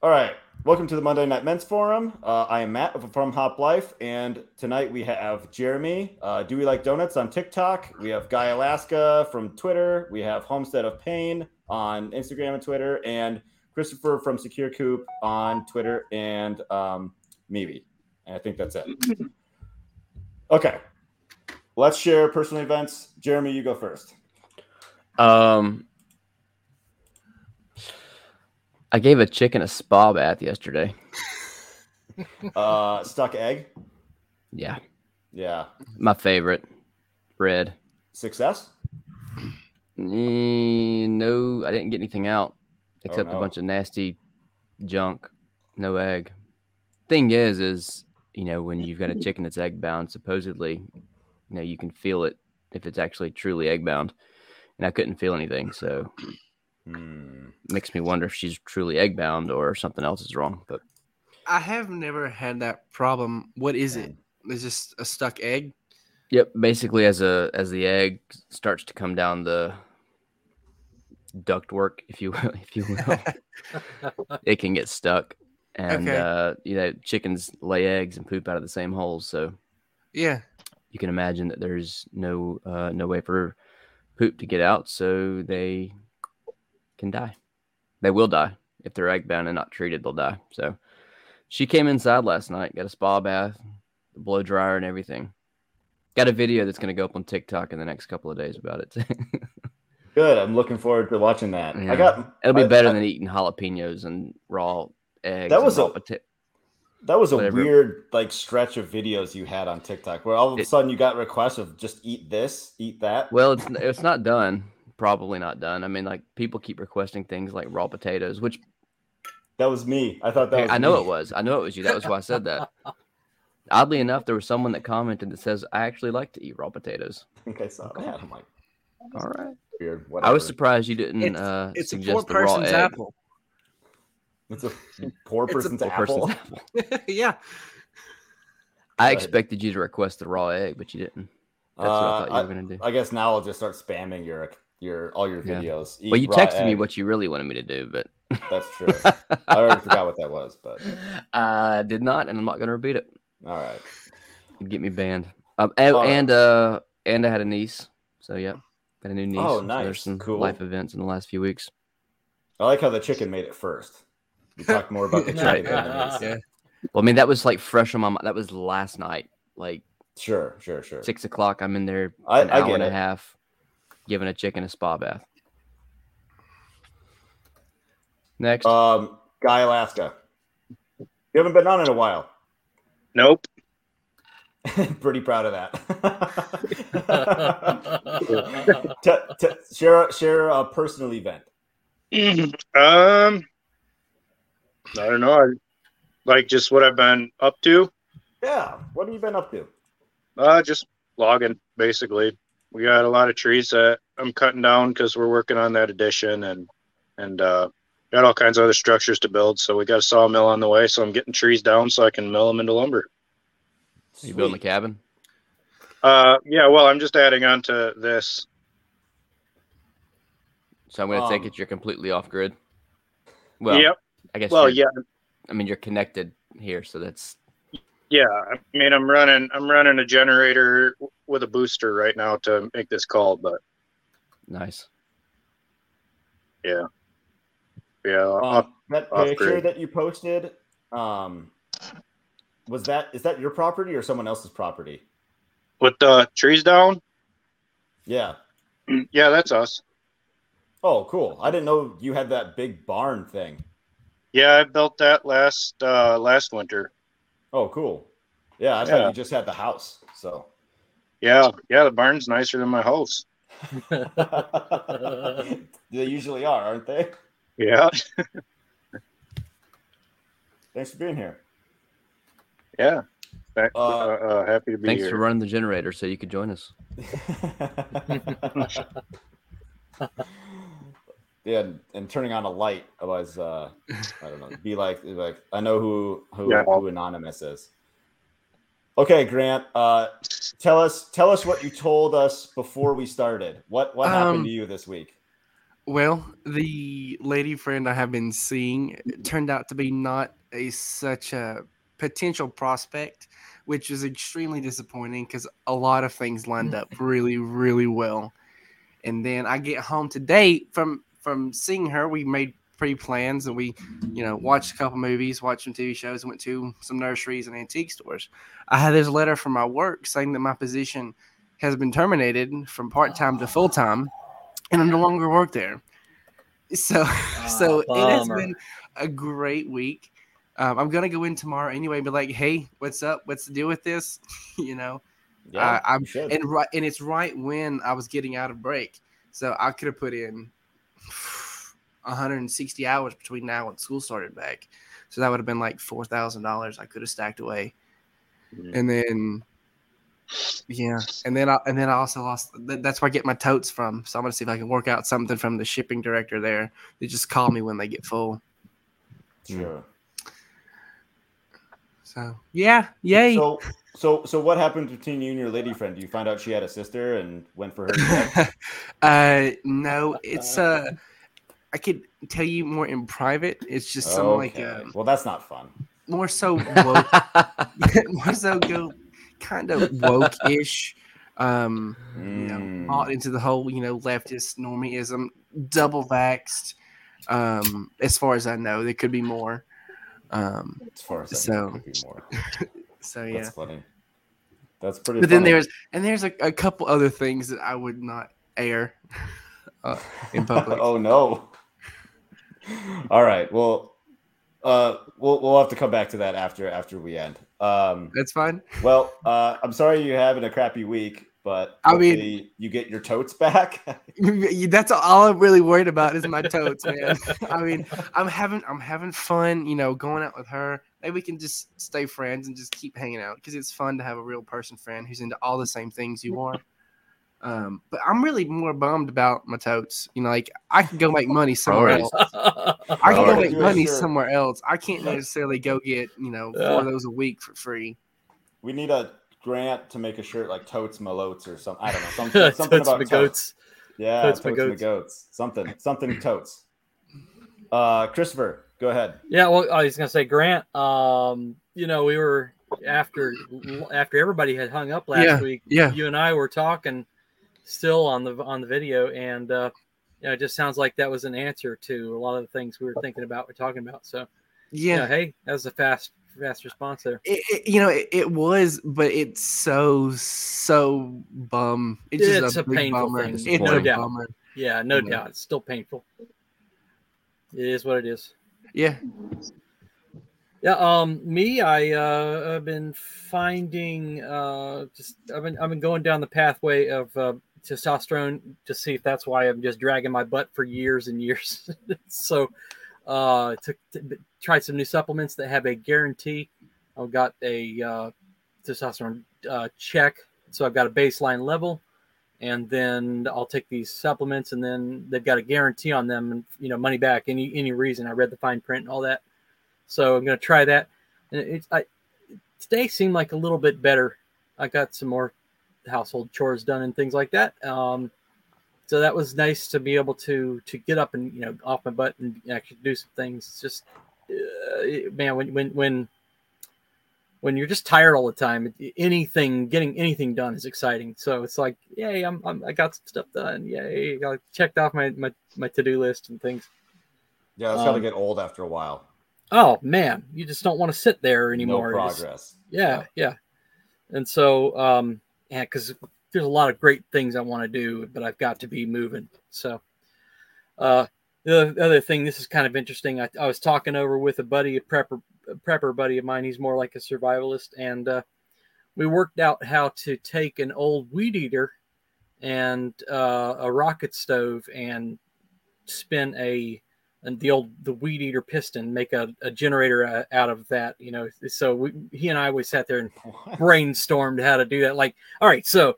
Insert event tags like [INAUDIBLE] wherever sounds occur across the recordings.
All right. Welcome to the Monday Night Men's Forum. Uh, I am Matt from Hop Life, and tonight we have Jeremy. Uh, DeweyLikeDonuts on TikTok? We have Guy Alaska from Twitter. We have Homestead of Payne on Instagram and Twitter, and Christopher from SecureCoop on Twitter and um, maybe. And I think that's it. [LAUGHS] Okay. Let's share personal events. Jeremy, you go first. Um, I gave a chicken a spa bath yesterday. Uh, stuck egg. Yeah, Yeah. my favorite. Red. Success. Eh, no, I didn't get anything out except no. a bunch of nasty junk. No egg. Thing is, is you know when you've got a chicken that's egg bound, supposedly, you know you can feel it if it's actually truly egg bound, and I couldn't feel anything, so Hmm. makes me wonder if she's truly egg bound or something else is wrong. But I have never had that problem. What is it? Is this a stuck egg? Yep, basically as a as the egg starts to come down the ductwork, if you will, [LAUGHS] if you will, [LAUGHS] it can get stuck. And Okay. uh, you know, chickens lay eggs and poop out of the same holes, so Yeah. you can imagine that there's no uh, no way for poop to get out, so they can die. They will die if they're egg bound and not treated. They'll die. So she came inside last night, got a spa bath, the blow dryer, and everything. Got a video that's going to go up on TikTok in the next couple of days about it. [LAUGHS] Good. I'm looking forward to watching that. Yeah. I got. It'll be I- better I- than eating jalapenos and raw eggs. That was a- pota- That was a whatever. weird like stretch of videos you had on TikTok where all of a It- sudden you got requests of just eat this, eat that. Well, it's it's not done. Probably not done. I mean, like people keep requesting things like raw potatoes, which That was me. I thought that was I know me. it was. I know it was you. That was why I said that. Oddly enough, there was someone that commented that says, "I actually like to eat raw potatoes." I think I saw that. I'm like, All right. weird. Whatever. I was surprised you didn't It's, uh, it's a suggest poor the raw person's egg. apple. It's a poor It's a person's Poor apple. person's apple. [LAUGHS] yeah. I expected you to request the raw egg, but you didn't. That's what I Uh, thought you were gonna do. I guess now I'll just start spamming your your all your Yeah. videos. Eat well, you texted me what you really wanted me to do, but That's true. [LAUGHS] I already forgot what that was, but I did not, and I'm not going to repeat it. all right. It'd get me banned. Um, and, right. and uh, and I had a niece, so yeah, got a new niece. Oh, so nice. there's some Cool. life events in the last few weeks. I like how the chicken made it first. We talked more about the [LAUGHS] chicken than the niece. Yeah. Well, I mean, that was like fresh on my mind. That was last night, like Sure, sure, sure. six o'clock. I'm in there I- an I hour get and a half, giving a chicken a spa bath. Next, Um, Guy Alaska. You haven't been on in a while. Nope. [LAUGHS] Pretty proud of that. [LAUGHS] T- t- share share a personal event. [CLEARS THROAT] um, I don't know. I, like just what I've been up to. Yeah. What have you been up to? Uh, just logging basically. We got a lot of trees that I'm cutting down because we're working on that addition and and uh, got all kinds of other structures to build. So we got a sawmill on the way. So I'm getting trees down so I can mill them into lumber. you building the Sweet. cabin? Uh, yeah. Well, I'm just adding on to this. So I'm going to take Um, it you're completely off grid. Well, yep. I guess. Well, yeah. I mean, you're connected here, so that's Yeah, I mean, I'm running, I'm running a generator with a booster right now to make this call, but nice. yeah, yeah, Um, that off picture grid. that you posted, um, was that is that your property or someone else's property? with the trees down. Yeah. [CLEARS THROAT] Yeah, that's us. Oh, cool. I didn't know you had that big barn thing. Yeah, I built that last uh last winter. Oh, cool. Yeah, I thought Yeah. you just had the house. So Yeah, yeah, the barn's nicer than my house. [LAUGHS] they usually are, aren't they? Yeah, [LAUGHS] Thanks for being here. yeah. Back- Uh, uh, uh, happy to be Thanks here. Thanks for running the generator so you could join us. [LAUGHS] yeah, and, and turning on a light was uh I don't know, be like like I know who who, Yeah. who anonymous is. Okay, Grant, uh tell us tell us what you told us before we started. What what happened Um, to you this week? Well, the lady friend I have been seeing turned out to be not a such a potential prospect, which is extremely disappointing because a lot of things lined up [LAUGHS] really, really well. And then I get home today from from seeing her. We made pre plans and we, you know, watched a couple movies, watched some TV shows, went to some nurseries and antique stores. I had this letter from my work saying that my position has been terminated from part time to full time, and I no longer work there. So, [LAUGHS] so it has been a great week. Um, I'm gonna go in tomorrow anyway, and be like, "Hey, what's up? What's the deal with this?" [LAUGHS] you know, Yeah, I- I'm- and right, and it's right when I was getting out of break, so I could have put in 160 hours between now and school started back. So that would have been like four thousand dollars I could have stacked away, Mhm. and then yeah, and then I and then I also lost. that- That's where I get my totes from. So I'm gonna see if I can work out something from the shipping director there. They just call me when they get full. sure. So yeah, yay. So, so, so, what happened between you and your lady friend? You find out she had a sister and went for her? [LAUGHS] uh, no, it's uh, I could tell you more in private. It's just some like Okay. uh, well, that's not fun. more so [LAUGHS] woke, [LAUGHS] more so go kind of woke-ish. Um, you know, Mm. bought into the whole you know leftist normieism, double vaxxed. Um, as far as I know, there could be more. Um, As far as I So- know, there could be more. So yeah. That's funny. That's pretty. But then there's and there's a, a couple other things that I would not air [LAUGHS] uh, in [LAUGHS] public. oh no. All right. Well, uh, we'll we'll have to come back to that after after we end. Um, That's fine. well, uh, I'm sorry you're having a crappy week, but I mean- you get your totes back. [LAUGHS] That's all I'm really worried about is my totes, man. I mean, I'm having I'm having fun, you know, going out with her. Maybe we can just stay friends and just keep hanging out because it's fun to have a real person friend who's into all the same things you are. Um, but I'm really more bummed about my totes. You know, like I can go make money [LAUGHS] somewhere else. I can go make money sure. somewhere else. I can't necessarily go get you know Yeah. four of those a week for free. we need a grant to make a shirt like totes malotes or something. I don't know [LAUGHS] something something Totes about my totes. goats. Yeah, Totes totes, my my goats. goats. Something something totes. Uh, Christopher, go ahead. Yeah, well, I was gonna say Grant. Um, you know, we were after after everybody had hung up last Yeah, week. yeah. you and I were talking still on the on the video, and uh, you know, it just sounds like that was an answer to a lot of the things we were thinking about. We're talking about. So Yeah, yeah, hey, that was a fast fast response there. it, it- you know it, it was, but it's so so bum. It's just It's a, a big painful bummer. thing, It's no a doubt. bummer. Yeah, no Yeah. doubt, it's still painful. It is what it is. Yeah, Yeah, um, me, I uh, I've been finding uh, just I've been I've been going down the pathway of uh, testosterone to see if that's why I'm just dragging my butt for years and years. [LAUGHS] so, uh, took t- tried some new supplements that have a guarantee. I've got a uh, testosterone uh, check, so I've got a baseline level, and then I'll take these supplements, and then they've got a guarantee on them, and you know, money back any any reason. I read the fine print and all that. So I'm to try that. And it's I today seemed like a little bit better. I got some more household chores done and things like that. Um, so that was nice to be able to to get up and you know off my butt and actually do some things. It's just uh, man, when when when when you're just tired all the time, anything getting anything done is exciting. So it's like, yay, I'm, I'm I got some stuff done. Yay, I checked off my my, my to do list and things. Yeah, it's got to Um, get old after a while. Oh man, you just don't want to sit there anymore. No You just- progress. yeah, yeah. And so, um, yeah, because there's a lot of great things I want to do, but I've got to be moving. So, uh, the other- thing, this is kind of interesting. I, I was talking over with a buddy, a prepper, a prepper buddy of mine. He's more like a survivalist, and uh, we worked out how to take an old weed eater and uh, a rocket stove and spin a and the old the weed eater piston make a, a generator uh, out of that you know. So we, he and i always sat there and brainstormed how to do that. Like all right so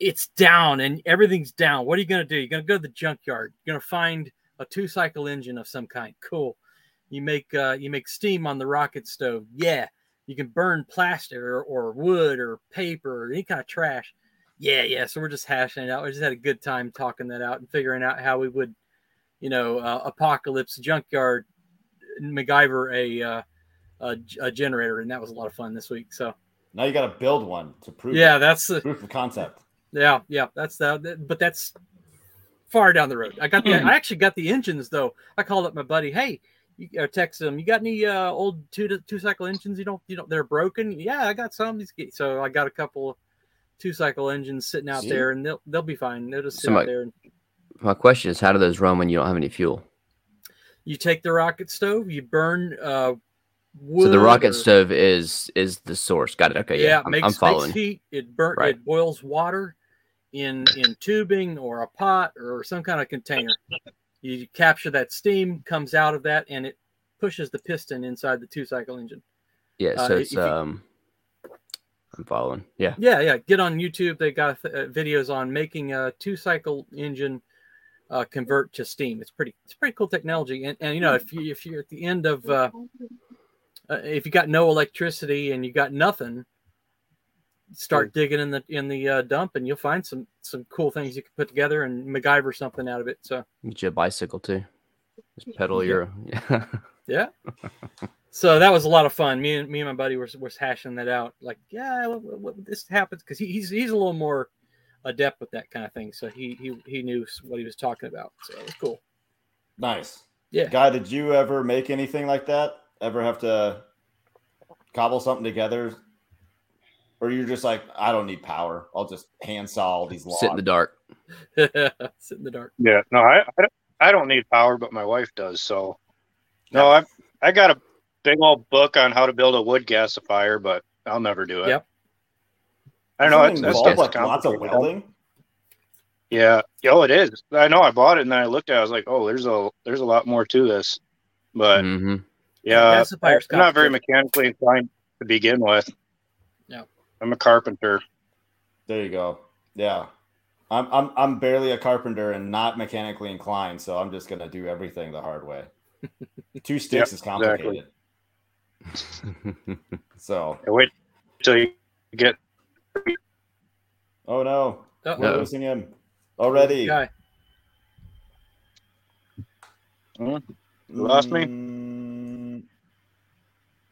it's down and everything's down. What are you going to do? You're going to go to the junkyard. You're going to find a two cycle engine of some kind cool you make uh, you make steam on the rocket stove yeah you can burn plastic or, or wood or paper or any kind of trash yeah yeah so we're just hashing it out we just had a good time talking that out and figuring out how we would you know, uh, Apocalypse, Junkyard, MacGyver a, uh, a a generator, and that was a lot of fun this week. So Now you got to build one to prove. yeah, it. that's the proof of concept. yeah, yeah, that's the but that's far down the road. I got the I actually got the engines though. I called up my buddy, hey, you uh, text him, you got any uh, old two to two cycle engines? You don't you don't they're broken? Yeah, I got some. So I got a couple two cycle engines sitting out See? there, and they'll they'll be fine. They'll just sit Somebody- out there. And My question is, how do those run when you don't have any fuel? you take the rocket stove, you burn uh, wood. So the rocket or- stove is is the source. Got it. Okay, yeah, yeah, it I'm, makes, I'm following. makes heat. It burn Right. it boils water in in tubing or a pot or some kind of container. You capture that steam, comes out of that, and it pushes the piston inside the two cycle engine. Yeah, uh, so if it's you- um, I'm following. Yeah, Yeah, yeah. Get on YouTube. They got uh, videos on making a two cycle engine uh, convert to steam. It's pretty. It's pretty cool technology. And, and you know, if you if you're at the end of uh, uh, if you got no electricity and you got nothing, start digging in the in the uh, dump and you'll find some some cool things you can put together and MacGyver something out of it. So get you a bicycle too. Just pedal Yeah. your. [LAUGHS] yeah. So that was a lot of fun. Me and me and my buddy were was hashing that out. Like, yeah, what, what, what- this happens because he, he's he's a little more adept with that kind of thing. So he he he knew what he was talking about. So it was cool. Nice. Yeah. Guy, did you ever make anything like that? Ever have to cobble something together? Or you're just like, I don't need power. I'll just hand saw all these logs. Sit in the dark. [LAUGHS] Sit in the dark. Yeah, no, I, I don't- I don't need power, but my wife does. So, no, I I got a big old book on how to build a wood gasifier, but I'll never do it. Yep. I don't know. Doesn't It's, it that involve, stuff's like lots of welding. Yeah, oh, it is. I know. I bought it and then I looked at. it. I was like, oh, there's a there's a lot more to this. But hmm yeah, Gasifier's I'm not very mechanically inclined to begin with. Yeah. I'm a carpenter. There you go. Yeah. I'm I'm I'm barely a carpenter and not mechanically inclined, so I'm just gonna do everything the hard way. [LAUGHS] Two sticks is complicated. [LAUGHS] So I wait till you get. oh no. Uh-oh. We're losing him already. Guy. You lost me? Mm,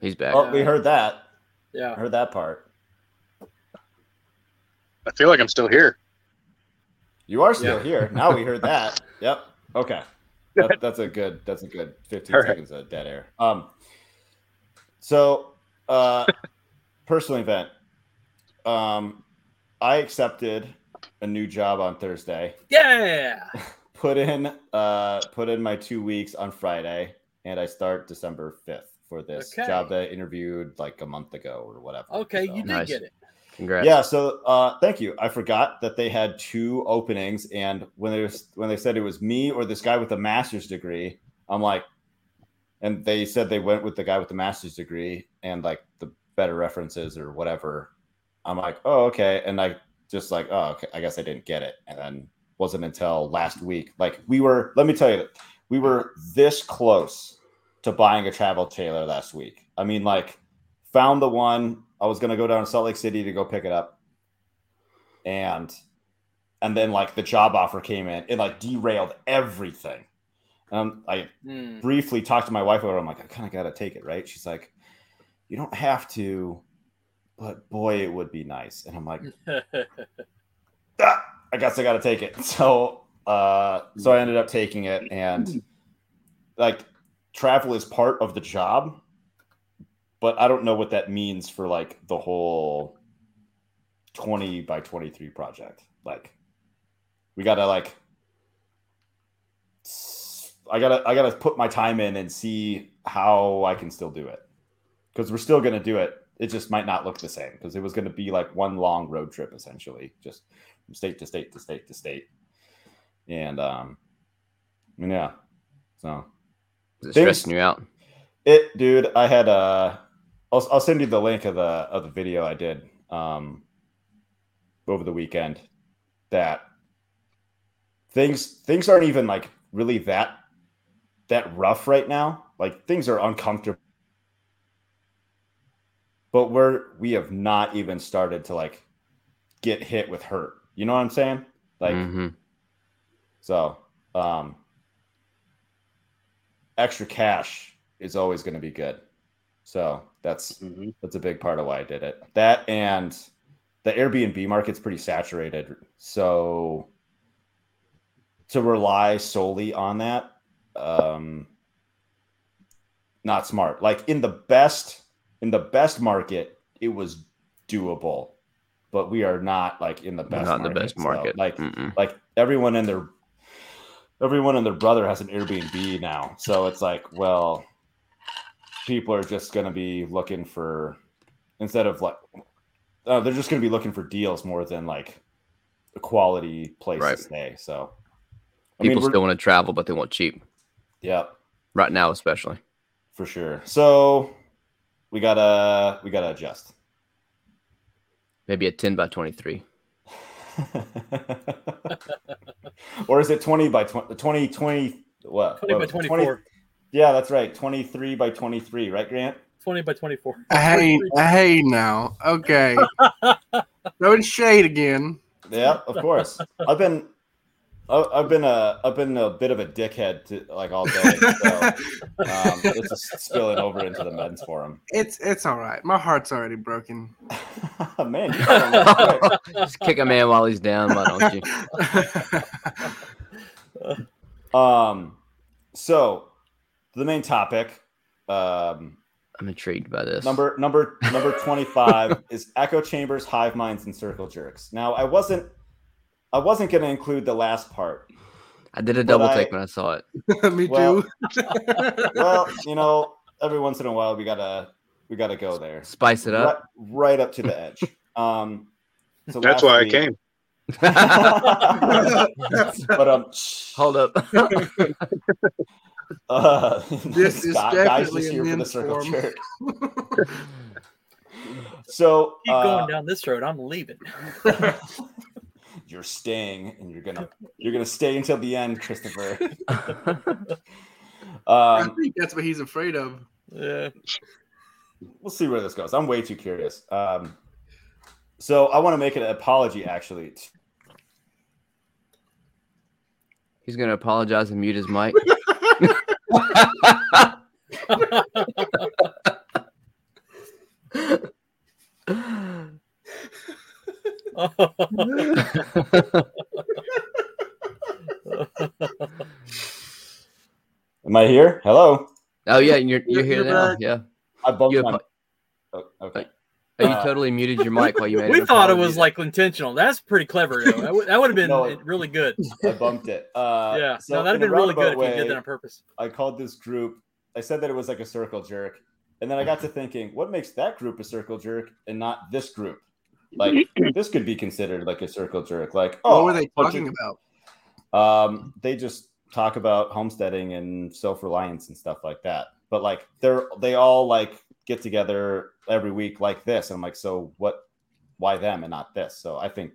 He's back. Oh, we heard that. I Yeah. heard that part. I feel like I'm still here. You are still Yeah. here. Now we heard that. [LAUGHS] Yep. Okay. That, that's a good. That's a good 15 All right. seconds of dead air. Um. So, uh, [LAUGHS] personal event. Um, I accepted a new job on Thursday. Yeah. [LAUGHS] Put in, uh, put in my two weeks on Friday, and I start December 5th for this Okay. job that I interviewed like a month ago or whatever. Okay, So- you did Nice. get it. Congrats. yeah so uh thank you. I forgot that they had two openings and when they was when they said it was me or this guy with a master's degree i'm like and they said they went with the guy with the master's degree and like the better references or whatever. I'm like oh okay. And i just like oh okay i guess i didn't get it. And then wasn't until last week. Like we were let me tell you we were this close to buying a travel trailer last week. I mean like found the one i was going to go down to salt lake city to go pick it up. And and then like the job offer came in. It like derailed everything. Um i Hmm. briefly talked to my wife about it. I'm like i kind of gotta take it right? She's like you don't have to but boy it would be nice. And i'm like [LAUGHS] ah, I guess I got to take it. [LAUGHS] So, uh, so I ended up taking it, and like travel is part of the job, but I don't know what that means for like the whole twenty by twenty three project. Like, we gotta like, I gotta I gotta put my time in and see how I can still do it because we're still gonna do it. It just might not look the same because it was gonna be like one long road trip essentially, just from state to state to state to state. And um yeah. So Is it Things- stressing you out? it dude, I had uh I'll I'll send you the link of the of the video I did um over the weekend that things things aren't even like really that that rough right now. Like things are uncomfortable. But we're we have not even started to like get hit with hurt. You know what I'm saying? Like hmm so, um, extra cash is always going to be good. So that's Mhm. that's a big part of why I did it. That and the Airbnb market's pretty saturated. So to rely solely on that, um, not smart. Like in the best in the best market, it was doable, but we are not like in the best. Not the best so, market. like Mm-mm. like everyone and their everyone and their brother has an Airbnb now. So it's like, well, people are just going to be looking for instead of like uh, they're just going to be looking for deals more than like a quality place Right. to stay. So I People mean, still want to travel, but they want cheap yeah, right now, especially. for sure. So we gotta we gotta adjust. Maybe a ten by twenty-three. [LAUGHS] or is it 20 by 20 20 20 what 20 by what- 24. Yeah that's right 23 by 23 right grant 20 by 24. I hate, [LAUGHS] I hate now. Okay. [LAUGHS] Throwing shade again. yeah of course i've been I- I've been a I've been a bit of a dickhead to, like all day, so um, it's just spilling over into the men's forum. It's it's all right. My heart's already broken. [LAUGHS] Man, you got on that quick. Just kick a man while he's down. Why don't you? um, so the main topic, um, I'm intrigued by this. Number number number 25 [LAUGHS] is echo chambers, hive minds, and circle jerks. Now I wasn't I wasn't gonna include the last part. I did a double I- take when I saw it. [LAUGHS] Me Well- too. [LAUGHS] Well, you know, every once in a while we gotta we gotta go there. Spice it up. right up to the edge. Um so That's last why I came. but um Hold up. Uh, [LAUGHS] This is Scott- guys definitely just here for the circle forum. jerk. [LAUGHS] So Keep uh, going down this road. I'm leaving. [LAUGHS] you're staying and you're gonna you're gonna stay until the end christopher I um think that's what he's afraid of. Yeah. we'll see where this goes i'm way too curious um so i want to make an apology actually He's gonna apologize and mute his mic. Am i here hello Oh yeah, you're you're You're- here you're now. back. Yeah. i bumped You my apo- okay Uh, totally muted your mic while you made. [LAUGHS] we an thought it was like intentional. That's pretty clever, though. That would, that would have been [LAUGHS] No, really good. i bumped it uh [LAUGHS] yeah. so no, that'd have been really good if you did that on purpose. i called this group i said that it was like a circle jerk and then i got to thinking what makes that group a circle jerk and not this group like [CLEARS THROAT] this could be considered like a circle jerk like oh what were they talking of- about? Um, they just talk about homesteading and self-reliance and stuff like that. But like they're they all like get together every week like this. And I'm like, so what why them and not this? So I think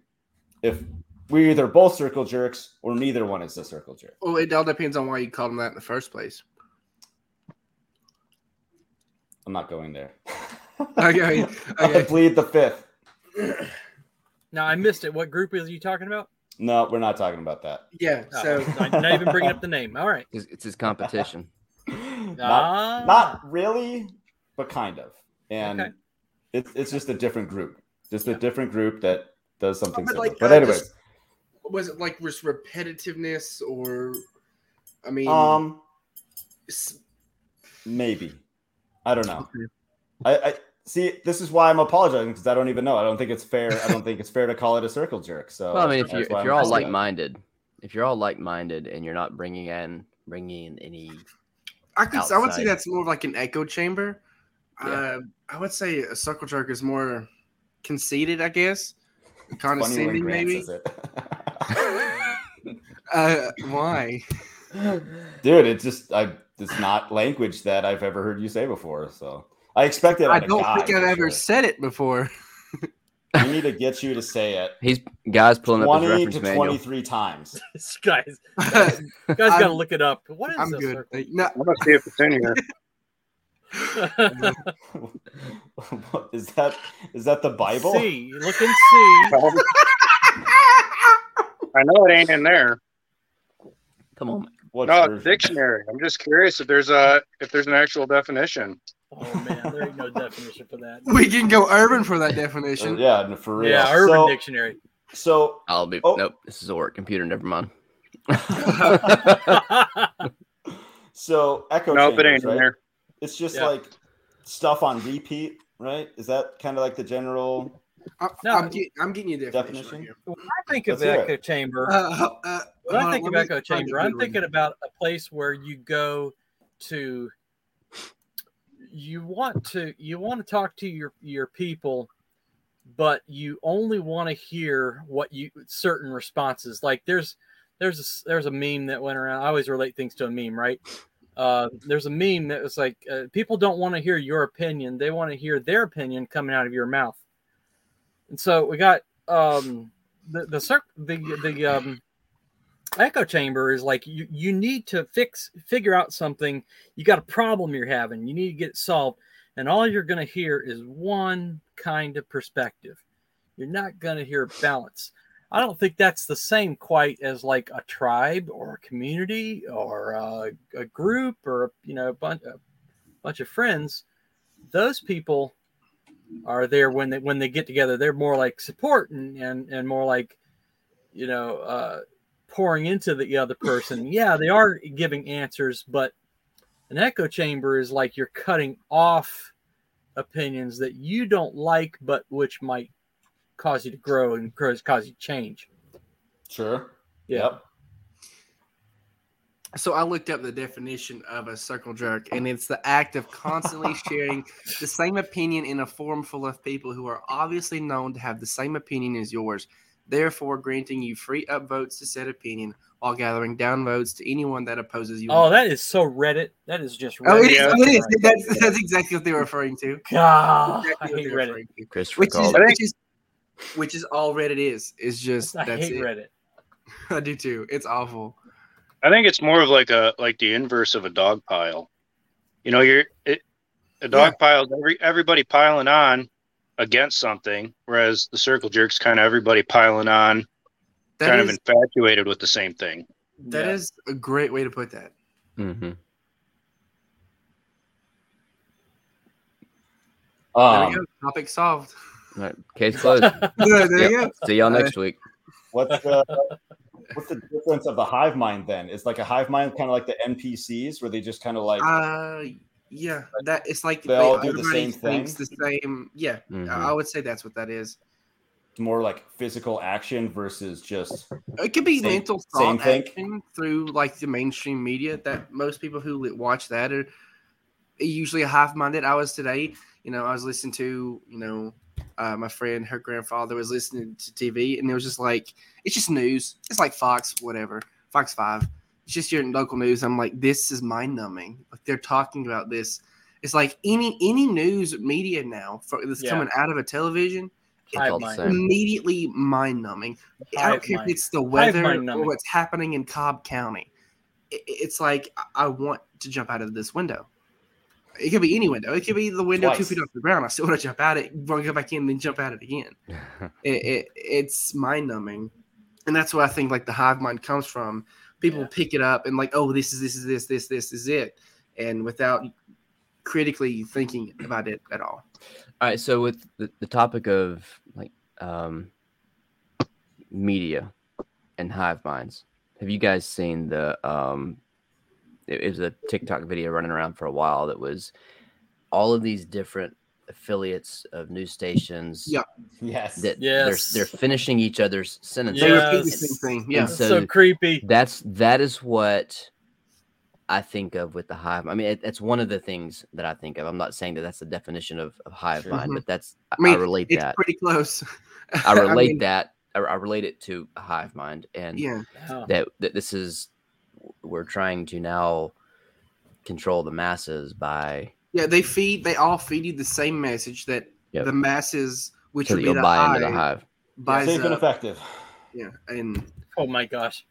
if we're either both circle jerks or neither one is a circle jerk. Well, it all depends on why you called him that in the first place. I'm not going there. [LAUGHS] Okay, I okay. [LAUGHS] plead the fifth. Now I missed it. What group is you talking about? No, we're not talking about that. Yeah. Oh, So not not even bringing up the name. All right. It's, it's his competition. [LAUGHS] not, Ah. not really, but kind of. And Okay. it's it's just a different group. Just a different group that does something But, similar. like, but uh, anyways, just- was it like just repetitiveness or? I mean, um Maybe. I don't know. I, I see. This is why I'm apologizing because I don't even know. I don't think it's fair. I don't think it's fair to call it a circle jerk. So Well, I mean, if you're if you're I'm all like-minded, if you're all like-minded and you're not bringing in bringing in any, I could. I would say that's more of like an echo chamber. Yeah. Uh, I would say a circle jerk is more conceited. I guess Funny when condescending, maybe. says it. [LAUGHS] Uh, why? Dude, it's just I. It's not language that I've ever heard you say before. So I expect it. I don't God, think I've ever sure. said it before. We need to get you to say it [LAUGHS] he's guys pulling up his twenty reference to manual. twenty-three times. [LAUGHS] This guy's guys got to look it up. What is this? good. No, I'm gonna see if it's in here. Is that is that the Bible? See, look and see. I know it ain't in there. Come on, What's No, version? dictionary. I'm just curious if there's a if there's an actual definition. Oh man, there ain't no definition for that. We can go urban for that definition. Uh, yeah, for real. Yeah, Urban so, Dictionary. so I'll be Oh. nope. This is a work computer. Never mind. [LAUGHS] [LAUGHS] [LAUGHS] so echo Nope, it chambers, ain't in there. It's just Yeah. like stuff on repeat, right? Is that kind of like the general? I, No. I'm, get, I'm getting you a definition. Definition? right when I think of Let's echo chamber, Uh, uh, when I think of echo chamber, I'm thinking one. about a place where you go to. You want to you want to talk to your your people, but you only want to hear what you certain responses. Like there's there's a, there's a meme that went around. I always relate things to a meme, right? Uh, there's a meme that was like uh, people don't want to hear your opinion; they want to hear their opinion coming out of your mouth. And so we got um, the the circ- the the um, echo chamber is like you you need to fix figure out something. You got a problem you're having. You need to get it solved, and all you're going to hear is one kind of perspective. You're not going to hear balance. I don't think that's the same quite as like a tribe or a community or a, a group or you know a bunch a bunch of friends. Those people are there when they when they get together. They're more like support and and, and more like you know uh, pouring into the other person. [LAUGHS] Yeah, they are giving answers, but an echo chamber is like you're cutting off opinions that you don't like, but which might cause you to grow and cause cause you to change. Sure. Yeah. Yep. So I looked up the definition of a circle jerk, and it's the act of constantly [LAUGHS] sharing the same opinion in a forum full of people who are obviously known to have the same opinion as yours, therefore granting you free upvotes to said opinion while gathering downvotes to anyone that opposes you. Oh, that is so Reddit. That is just Reddit. Oh, it is. Yeah. It is. [LAUGHS] That's, that's exactly what they're referring to. God, Exactly what hate Reddit. referring to. Christopher Which is, called. I think- which is which is all Reddit is. It's just [LAUGHS] I that's hate it. Reddit. [LAUGHS] I do too. It's awful. I think it's more of like a like the inverse of a dog pile. You know, you're it, a dog pile every everybody piling on against something, whereas the circle jerks kind of everybody piling on, That kind is of infatuated with the same thing. that Yeah. is a great way to put that. hmm There Um, we go. Topic solved. [LAUGHS] All right, case closed. [LAUGHS] there there Yep. go. See y'all Uh, next week. what's the what's the difference of the hive mind then? Is like a hive mind kind of like the NPCs where they just kind of like Uh, yeah, that it's like They all do the everybody same thing? thinks The same, yeah. Mhm. I would say that's what that is. more like physical action versus just It could be Same- mental same thought thing. action through like the mainstream media that most people who watch that are usually a half minded. I was today, you know, I was listening to, you know, uh, my friend, her grandfather was listening to TV, and it was just like, it's just news. It's like Fox, whatever, Fox 5. It's just your local news. I'm like, this is mind numbing. Like they're talking about this. It's like any any news media now for, that's Yeah. coming out of a television, It's Hive all the mind. immediately mind numbing. I don't care mind. if it's the weather or what's happening in Cobb County. I- It's like I want to jump out of this window. It could be any window. It could be the window two feet off the ground. I still want to jump out it, want to go back in, then jump out it again. [LAUGHS] It, it, it's mind numbing, and that's what I think like the hive mind comes from. People Yeah. pick it up and like, oh, this is this is this this this is it, and without critically thinking about it at all. All right, so with the, the topic of like um, media and hive minds, have you guys seen the? Um, it, it was a TikTok video running around for a while that was all of these different affiliates of news stations. Yeah. yes. that Yes. they're they're finishing each other's sentences. Yes. repeat thing. Yeah. And so so creepy. that's that is what I think of with the hive. I mean, it, it's one of the things that I think of. I'm not saying that that's the definition of, of hive Sure. mind, but that's I, I mean, I relate It's that. pretty close. [LAUGHS] I relate mean, that. I, I relate it to a hive mind, and Yeah. Yeah. that that this is we're trying to now control the masses by Yeah, they feed. They all feed you the same message that Yep. the masses, which so would that be you'll the buy hive, into the hive. buys Safe and effective. Yeah, and Oh my gosh.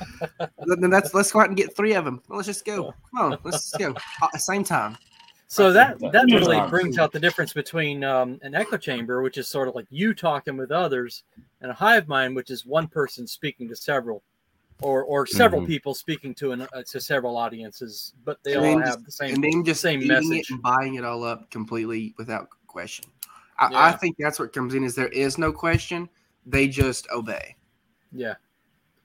[LAUGHS] then that's let's go out and get three of them. Let's just go. Come on, let's just go. At the same time. So that that really brings out the difference between um, an echo chamber, which is sort of like you talking with others, and a hive mind, which is one person speaking to several. Or or several Mhm. people speaking to an uh, to several audiences, but they And all have just- the same and then just same message. it and buying it all up completely without question. I, I think that's what comes in is there is no question. They just obey. Yeah.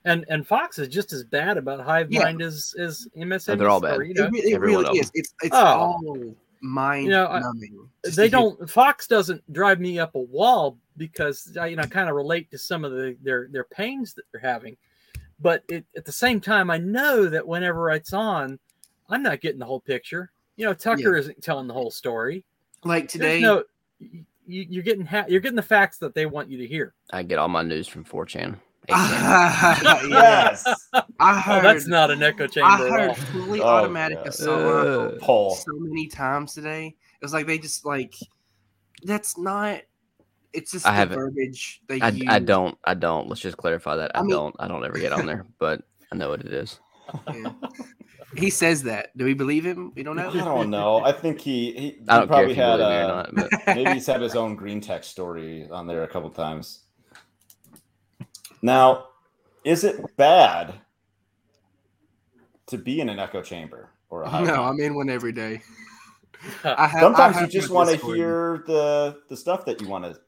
And and Fox is just as bad about hive Yeah. mind as as MSNBC. they're all bad. or, you know, it, it really is. It's it's Oh. all mind You know, I- numbing. they don't fox doesn't drive me up a wall because i you know kind of relate to some of the their their pains that they're having but it, at the same time i know that whenever it's on i'm not getting the whole picture you know tucker isn't telling the whole story like today today. no you, you're getting ha- you're getting the facts that they want you to hear I get all my news from 4chan. 8chan. yes. Yes. I oh that's not an echo I chamber at heard all fully Oh, automatic God. assault Uh, rifle so many times today. It was like they just like that's not. It's just I the haven't- verbiage they I, use. I don't. I don't. Let's just clarify that. I, I mean- don't. I don't ever get on there, [LAUGHS] but I know what it is. Yeah. He says that. Do we believe him? We don't know. I don't know. I think he he, [LAUGHS] he I don't care probably if you had believe me or uh, not. But [LAUGHS] maybe he's had his own green tech story on there a couple times. Now, is it bad to be in an echo chamber or a hive No, mind? I'm in one every day. I have, Sometimes I you just want to hear the the stuff that you want to.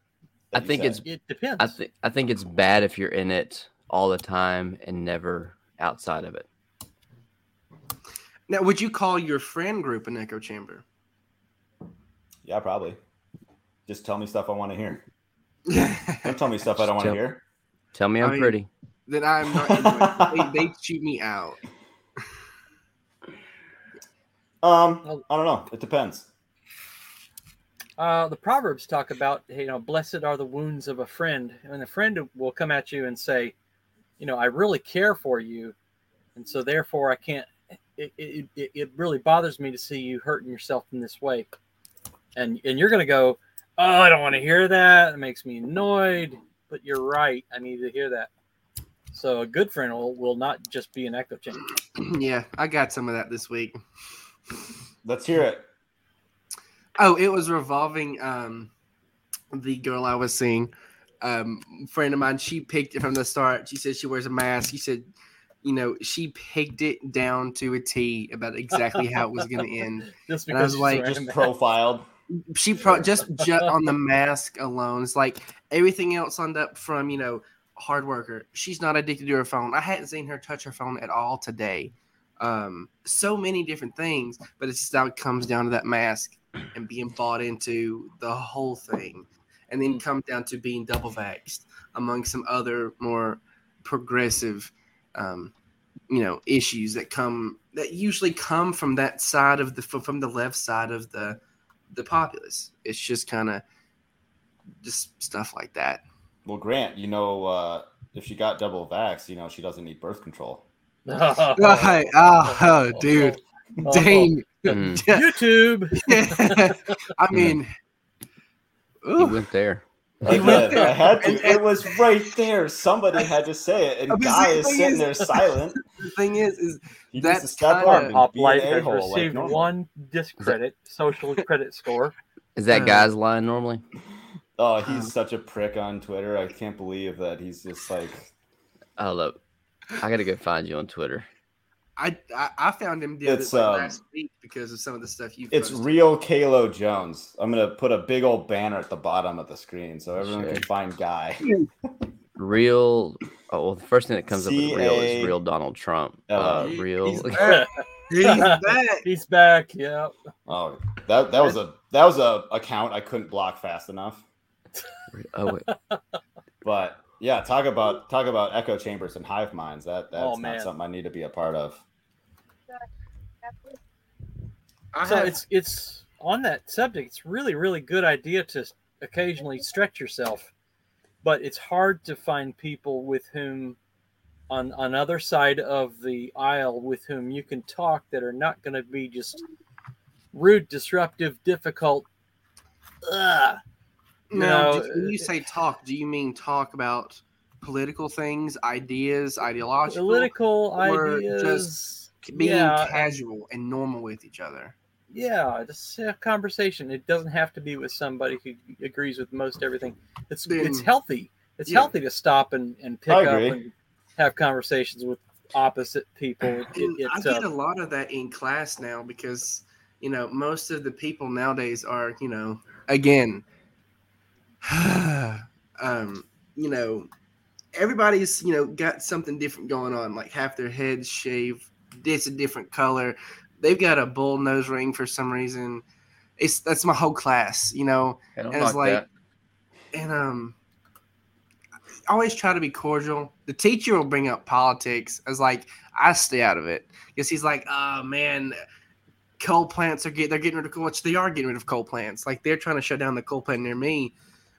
I think it's. it depends I think. I think it's bad if you're in it all the time and never outside of it. Now, would you call your friend group an echo chamber? yeah, probably. Just tell me stuff I want to hear. [LAUGHS] Don't tell me stuff I don't want to hear. Tell me I I'm mean- pretty. Then I'm not. Into it. [LAUGHS] They, they shoot me out. Um, I don't know. It depends. Uh, the proverbs talk about you know blessed are the wounds of a friend and a friend will come at you and say you know i really care for you and so therefore i can't it, it, it, it really bothers me to see you hurting yourself in this way. And and you're going to go oh i don't want to hear that. It makes me annoyed. But you're right. I need to hear that. So a good friend will, will not just be an echo chamber. [CLEARS THROAT] Yeah, I got some of that this week. Let's hear it. Oh, it was revolving. Um, the girl I was seeing, um, friend of mine, she picked it from the start. She said she wears a mask. She said, you know, she picked it down to a T about exactly how it was going to end. [LAUGHS] just And I was she's like, Just profiled. She pro- just ju- on the mask alone. It's like everything else on up from you know hard worker. She's not addicted to her phone. I hadn't seen her touch her phone at all today. Um, so many different things, but it's just how it comes down to that mask and being bought into the whole thing, and then come down to being double vaxxed among some other more progressive, um, you know, issues that come that usually come from that side of the from the left side of the the populace. It's just kind of just stuff like that. Well, Grant, you know, uh, if she got double vax, you know, she doesn't need birth control. [LAUGHS] Oh, oh, oh, dude, Oh. dang. Mm. [LAUGHS] youtube [LAUGHS] I mean, You ooh, went there. He went did. I there. had to. And- It was right there. Somebody had to say it, and But the Guy is sitting is- there [LAUGHS] silent. the thing is, is He needs step kinda- up and Pop be Life has a-hole like received normal. one discredit, social credit score. Is that Uh, guy's line normally? Oh, he's Um, such a prick on Twitter. I can't believe that he's just like. Oh look, I gotta go find you on Twitter. I, I I found him the other like, um, last week because of some of the stuff you. It's real Kalo Jones. I'm gonna put a big old banner at the bottom of the screen so everyone can find Guy. [LAUGHS] Real. Oh well, the first thing that comes up with real is real Donald Trump. Uh, He- real. he's [LAUGHS] [LAUGHS] back. He's back. He's back. Yeah. Oh, that that was a that was a account I couldn't block fast enough. oh wait, But yeah, talk about talk about echo chambers and hive minds. That that's Oh, not something I need to be a part of. I So have- it's it's on that subject. It's really really good idea to occasionally stretch yourself, but it's hard to find people with whom on on other side of the aisle with whom you can talk that are not going to be just rude, disruptive, difficult. Ugh. Now, know, do- when you say talk, do you mean talk about political things, ideas, ideological, Political or ideas. just being yeah, casual and normal with each other? yeah, just a conversation. It doesn't have to be with somebody who agrees with most everything. It's Then- it's healthy. It's yeah. healthy to stop and, and pick up and have conversations with opposite people. It, And I it's, get uh, a lot of that in class now because you know most of the people nowadays are you know again, [SIGHS] um, you know, everybody's you know got something different going on. Like half their heads shaved, it's a different color. They've got a bull nose ring for some reason. It's that's my whole class, you know. And it's like that. and um, I always try to be cordial. The teacher will bring up politics. I was like, I stay out of it because he's like, oh man, coal plants are get they're getting rid of coal. Which they are getting rid of coal plants. Like they're trying to shut down the coal plant near me,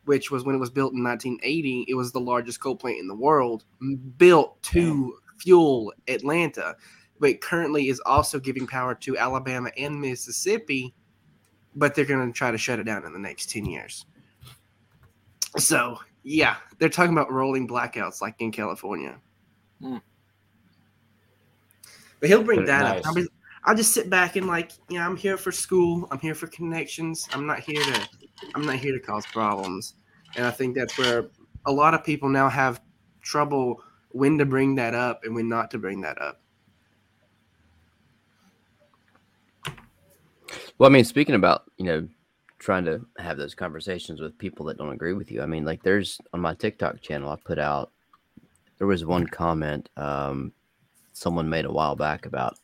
which was when it was built in 1980. It was the largest coal plant in the world, built to fuel Atlanta, but currently is also giving power to Alabama and Mississippi. But they're going to try to shut it down in the next 10 years. So yeah, they're talking about rolling blackouts like in California. Hmm. But he'll bring that nice. up. I'll, I'll just sit back and like, you know, I'm here for school. I'm here for connections. I'm not here to, I'm not here to cause problems. And I think that's where a lot of people now have trouble when to bring that up and when not to bring that up. Well, I mean, speaking about you know trying to have those conversations with people that don't agree with you. I mean, like there's on my TikTok channel, I put out there was one comment um, someone made a while back about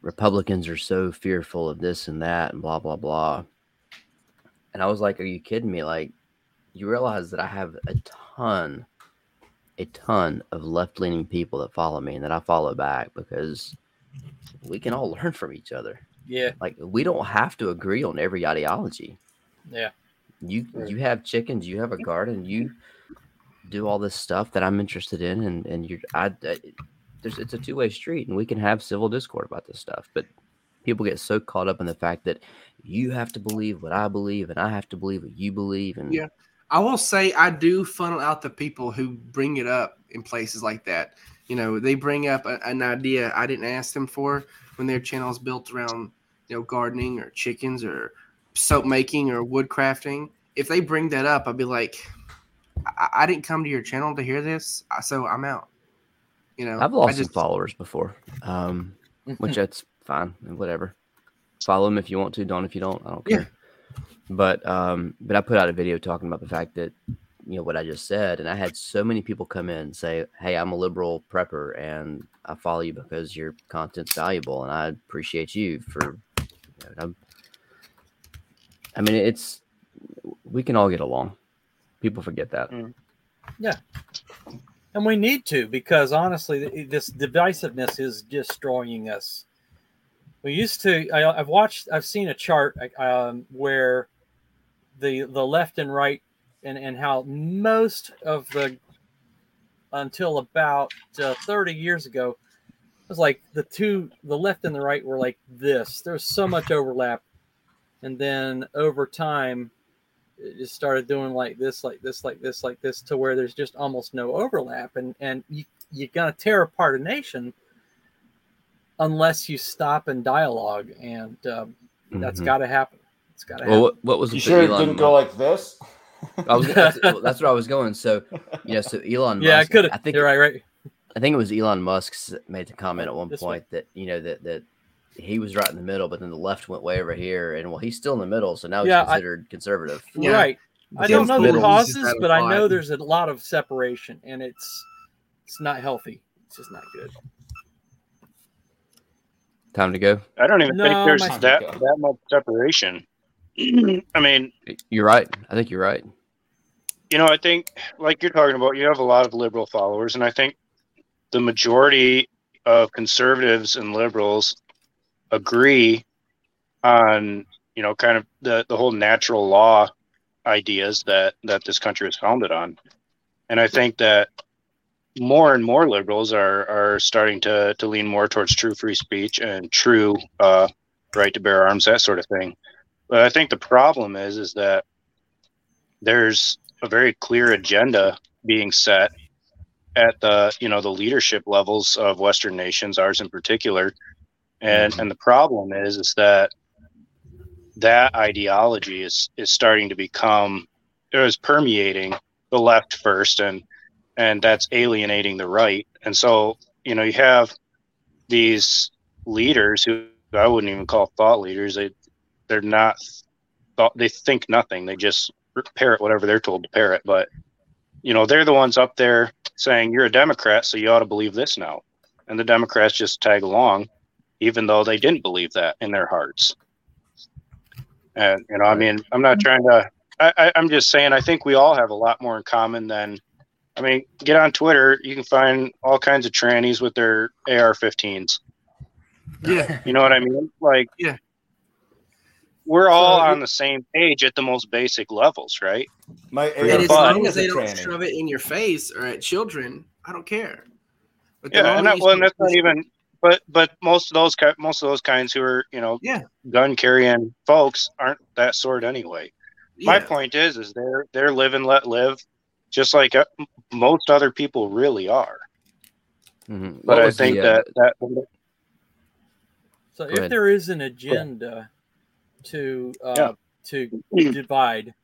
Republicans are so fearful of this and that and blah blah blah. And I was like, "Are you kidding me? Like, you realize that I have a ton, a ton of left leaning people that follow me and that I follow back because we can all [LAUGHS] learn from each other." yeah, like we don't have to agree on every ideology yeah. you you have chickens you have a garden you do all this stuff that i'm interested in and and you're i, I there's it's a two-way street and we can have civil discord about this stuff but people get so caught up in the fact that you have to believe what i believe and i have to believe what you believe and Yeah. I will say I do funnel out the people who bring it up in places like that. You know, they bring up a, an idea I didn't ask them for when their channel is built around, you know, gardening or chickens or soap making or wood crafting. If they bring that up, I'd be like, I, I didn't come to your channel to hear this, so I'm out. You know, i've lost just- some followers before um which [LAUGHS] that's fine and whatever follow them if you want to don't if you don't i don't Yeah. care. But um but i put out a video talking about the fact that you know what i just said and i had so many people come in and say hey i'm a liberal prepper and i follow you because your content's valuable and i appreciate you for you know, I'm, i mean it's we can all get along. People forget that. Yeah, And we need to because honestly, this divisiveness is destroying us. We used to. I, I've watched. I've seen a chart um, where the the left and right, and and how most of the until about uh, thirty years ago, it was like the two, the left and the right were like this. There's so much overlap, and then over time, it just started doing like this, like this, like this, like this, to where there's just almost no overlap, and and you you're gonna tear apart a nation unless you stop and dialogue, and um, that's Mhm. got to happen. It's got to well happen. what, what was You the sure it Elon didn't go like this? I was that's, [LAUGHS] that's where I was going. So, you know, so Elon yeah, I Musk, could I think You're right, right. I think it was Elon Musk s- made the comment at one This way. point that you know that that he was right in the middle, but then the left went way over here, and well, he's still in the middle, so now he's Yeah, I- considered conservative. Yeah. Right. I don't know the causes, just out of but I know there's a lot of separation, and it's it's not healthy. It's just not good. Time to go. I don't even No, think there's my- that that much separation. [CLEARS THROAT] I mean, You're right. I think you're right. you know, I think like you're talking about, you have a lot of liberal followers, and I think the majority of conservatives and liberals agree on, you know, kind of the, the whole natural law ideas that that this country is founded on. And I think that more and more liberals are are starting to to lean more towards true free speech and true uh, right to bear arms, that sort of thing. But I think the problem is is that there's a very clear agenda being set at the you know the leadership levels of western nations ours in particular and and the problem is is that that ideology is is starting to become or is permeating the left first and and that's alienating the right and so you know, you have these leaders who I wouldn't even call thought leaders. They they're not thought. They think nothing. They just parrot whatever they're told to parrot. But you know, they're the ones up there saying you're a Democrat, so you ought to believe this now. And the Democrats just tag along, even though they didn't believe that in their hearts. And you know, I mean, I'm not trying to. I, I, I'm just saying. I think we all have a lot more in common than. I mean, get on Twitter. You can find all kinds of trannies with their AR-15s. Yeah. You know what I mean? Like, Yeah. we're all So- on the same page at the most basic levels, right? My Yeah, And as long as they is don't tranny. shove it in your face or at children, I don't care. But Yeah, and, that, well, and that's not even. But but most of those most of those kinds who are you know Yeah. gun carrying folks aren't that sort anyway. My point is is they're they're live and let live, just like uh, most other people really are. Mhm. But I was the, think uh, that that So if ahead. there is an agenda to uh, Yeah. to [CLEARS THROAT] divide,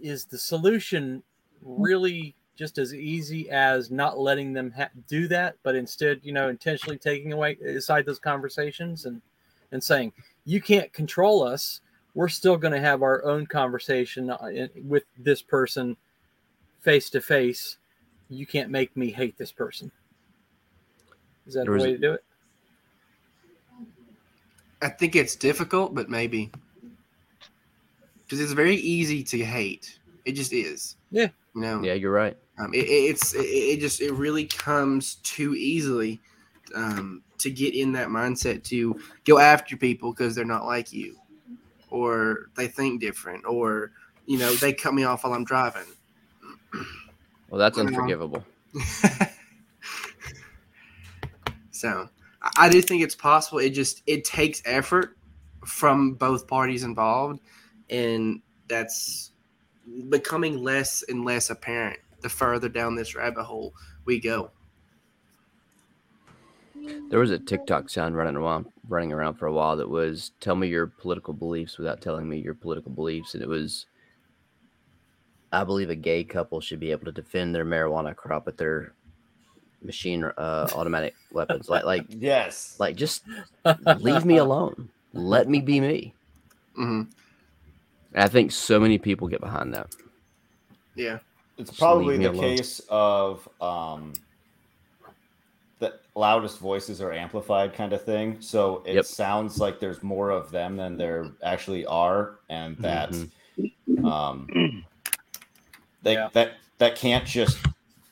is the solution really just as easy as not letting them ha- do that, but instead, you know, intentionally taking away aside those conversations and and saying you can't control us. We're still going to have our own conversation uh, with this person face to face. You can't make me hate this person. Is that There the was way to do it? I think it's difficult, but maybe because it's very easy to hate. It just is. Yeah. You know. yeah, you're right. Um, it, it's it, it just it really comes too easily um, to get in that mindset to go after people because they're not like you, or they think different, or you know they cut me off while I'm driving. [CLEARS THROAT] Well, that's unforgivable. [LAUGHS] so I- I do think it's possible. It just it takes effort from both parties involved, and that's becoming less and less apparent the further down this rabbit hole we go. There was a TikTok sound running around, running around for a while that was "Tell me your political beliefs without telling me your political beliefs," and it was, "I believe a gay couple should be able to defend their marijuana crop with their machine uh, automatic [LAUGHS] weapons." Like, like, Yes. like, just leave me alone. Let me be me. hmm And I think so many people get behind that. Yeah. It's Just probably the alone. case of um, loudest voices are amplified kind of thing. So it Yep. sounds like there's more of them than there actually are, and that Mhm. um, [CLEARS THROAT] they, Yeah. that that can't just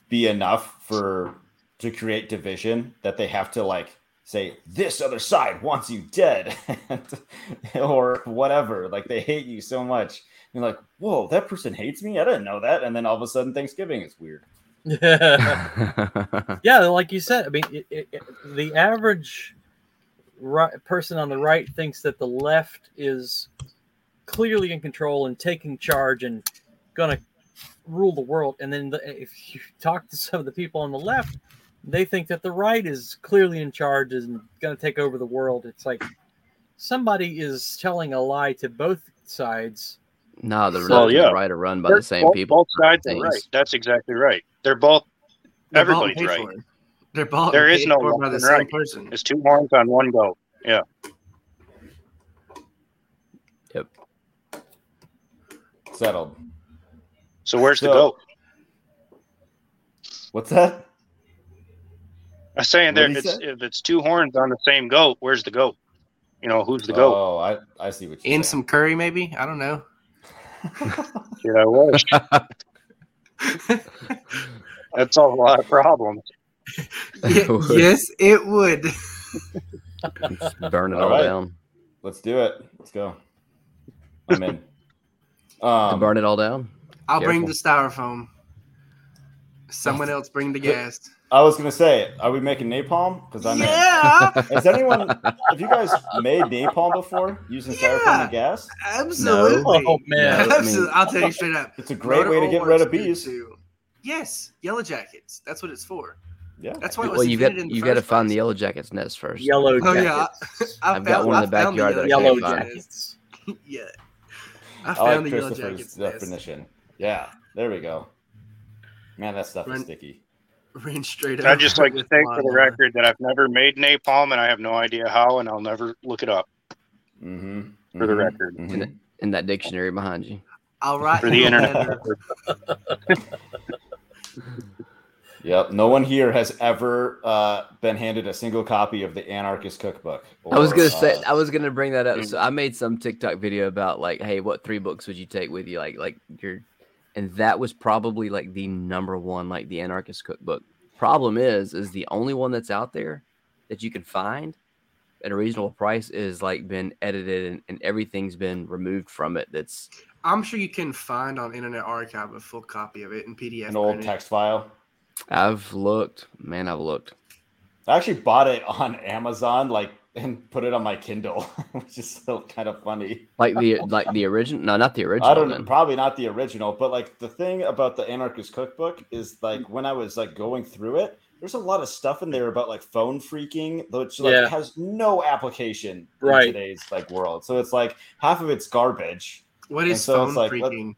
be enough for to create division. That they have to like say this other side wants you dead, [LAUGHS] or whatever. Like they hate you so much. You're like, whoa, that person hates me. I didn't know that. And then all of a sudden, Thanksgiving is weird. [LAUGHS] [LAUGHS] yeah, like you said, I mean, it, it, it- the average right, person on the right thinks that the left is clearly in control and taking charge and going to rule the world. And then the, if you talk to some of the people on the left, they think that the right is clearly in charge and going to take over the world. It's like somebody is telling a lie to both sides. no, the Well, left and yeah. the right are run by They're the same both, people. Both sides are right. That's exactly right. They're both. They're Everybody's paid right. They're bought. There and is paid no for by the same right. person. It's two horns on one goat. Yeah. Yep. Settled. So where's the goat? What's that? I'm saying there. did It's, if it's two horns on the same goat, where's the goat? You know who's the goat? Oh, I, I see what you're In saying. some curry, maybe. I don't know. [LAUGHS] yeah, I wish. [LAUGHS] [LAUGHS] That solves a lot of problems. Ye- [LAUGHS] would. yes, it would. Burn it All all, right. down. Let's do it. Let's go. I'm in. Um, burn it all down. I'll bring the styrofoam. Someone else bring the gas. I was gonna say, are we making napalm? Because I'm Yeah, in. Is anyone? Have you guys made napalm before using styrofoam and gas? absolutely. Oh, man. No, I Absolutely. mean- I'll tell you straight up. It's a great way to get rid of bees. Yes, yellow jackets. That's what it's for. Yeah. That's why it was well, you've got invented in the you got to find the yellow jackets nest first. Yellow Jackets. Oh yeah. I, I I've got found- one in the I found backyard that I Yellow can't find. jackets. [LAUGHS] yeah, I I found like the yellow Christopher's jackets. nest. definition. Yeah, there we go. Man, that stuff Run- is sticky. Ran straight up. I'd just [LAUGHS] like to with say for the record that I've never made napalm and I have no idea how, and I'll never look it up Mm-hmm. for the record. Mhm. in that dictionary behind you. I'll write For the internet. letter. [LAUGHS] Yep. No one here has ever uh, been handed a single copy of the Anarchist Cookbook. I was gonna say uh, I was gonna bring that up. Mm. So I made some TikTok video about like, hey, what three books would you take with you? Like, like your, and that was probably like the number one, like the Anarchist Cookbook. Problem is, is the only one that's out there that you can find at a reasonable price is like been edited and, and everything's been removed from it. That's I'm sure you can find on Internet Archive a full copy of it in PDF. an old printed. text file. I've looked, man, I've looked. I actually bought it on Amazon, like, and put it on my Kindle, [LAUGHS] which is still kind of funny. Like the like the original, no, not the original. I don't then. probably not the original, but like the thing about the Anarchist Cookbook is like when I was like going through it, there's a lot of stuff in there about like phone phreaking, which like Yeah. has no application in Right. today's like world. So it's like half of it's garbage. What is And so phone it's like, let- phreaking?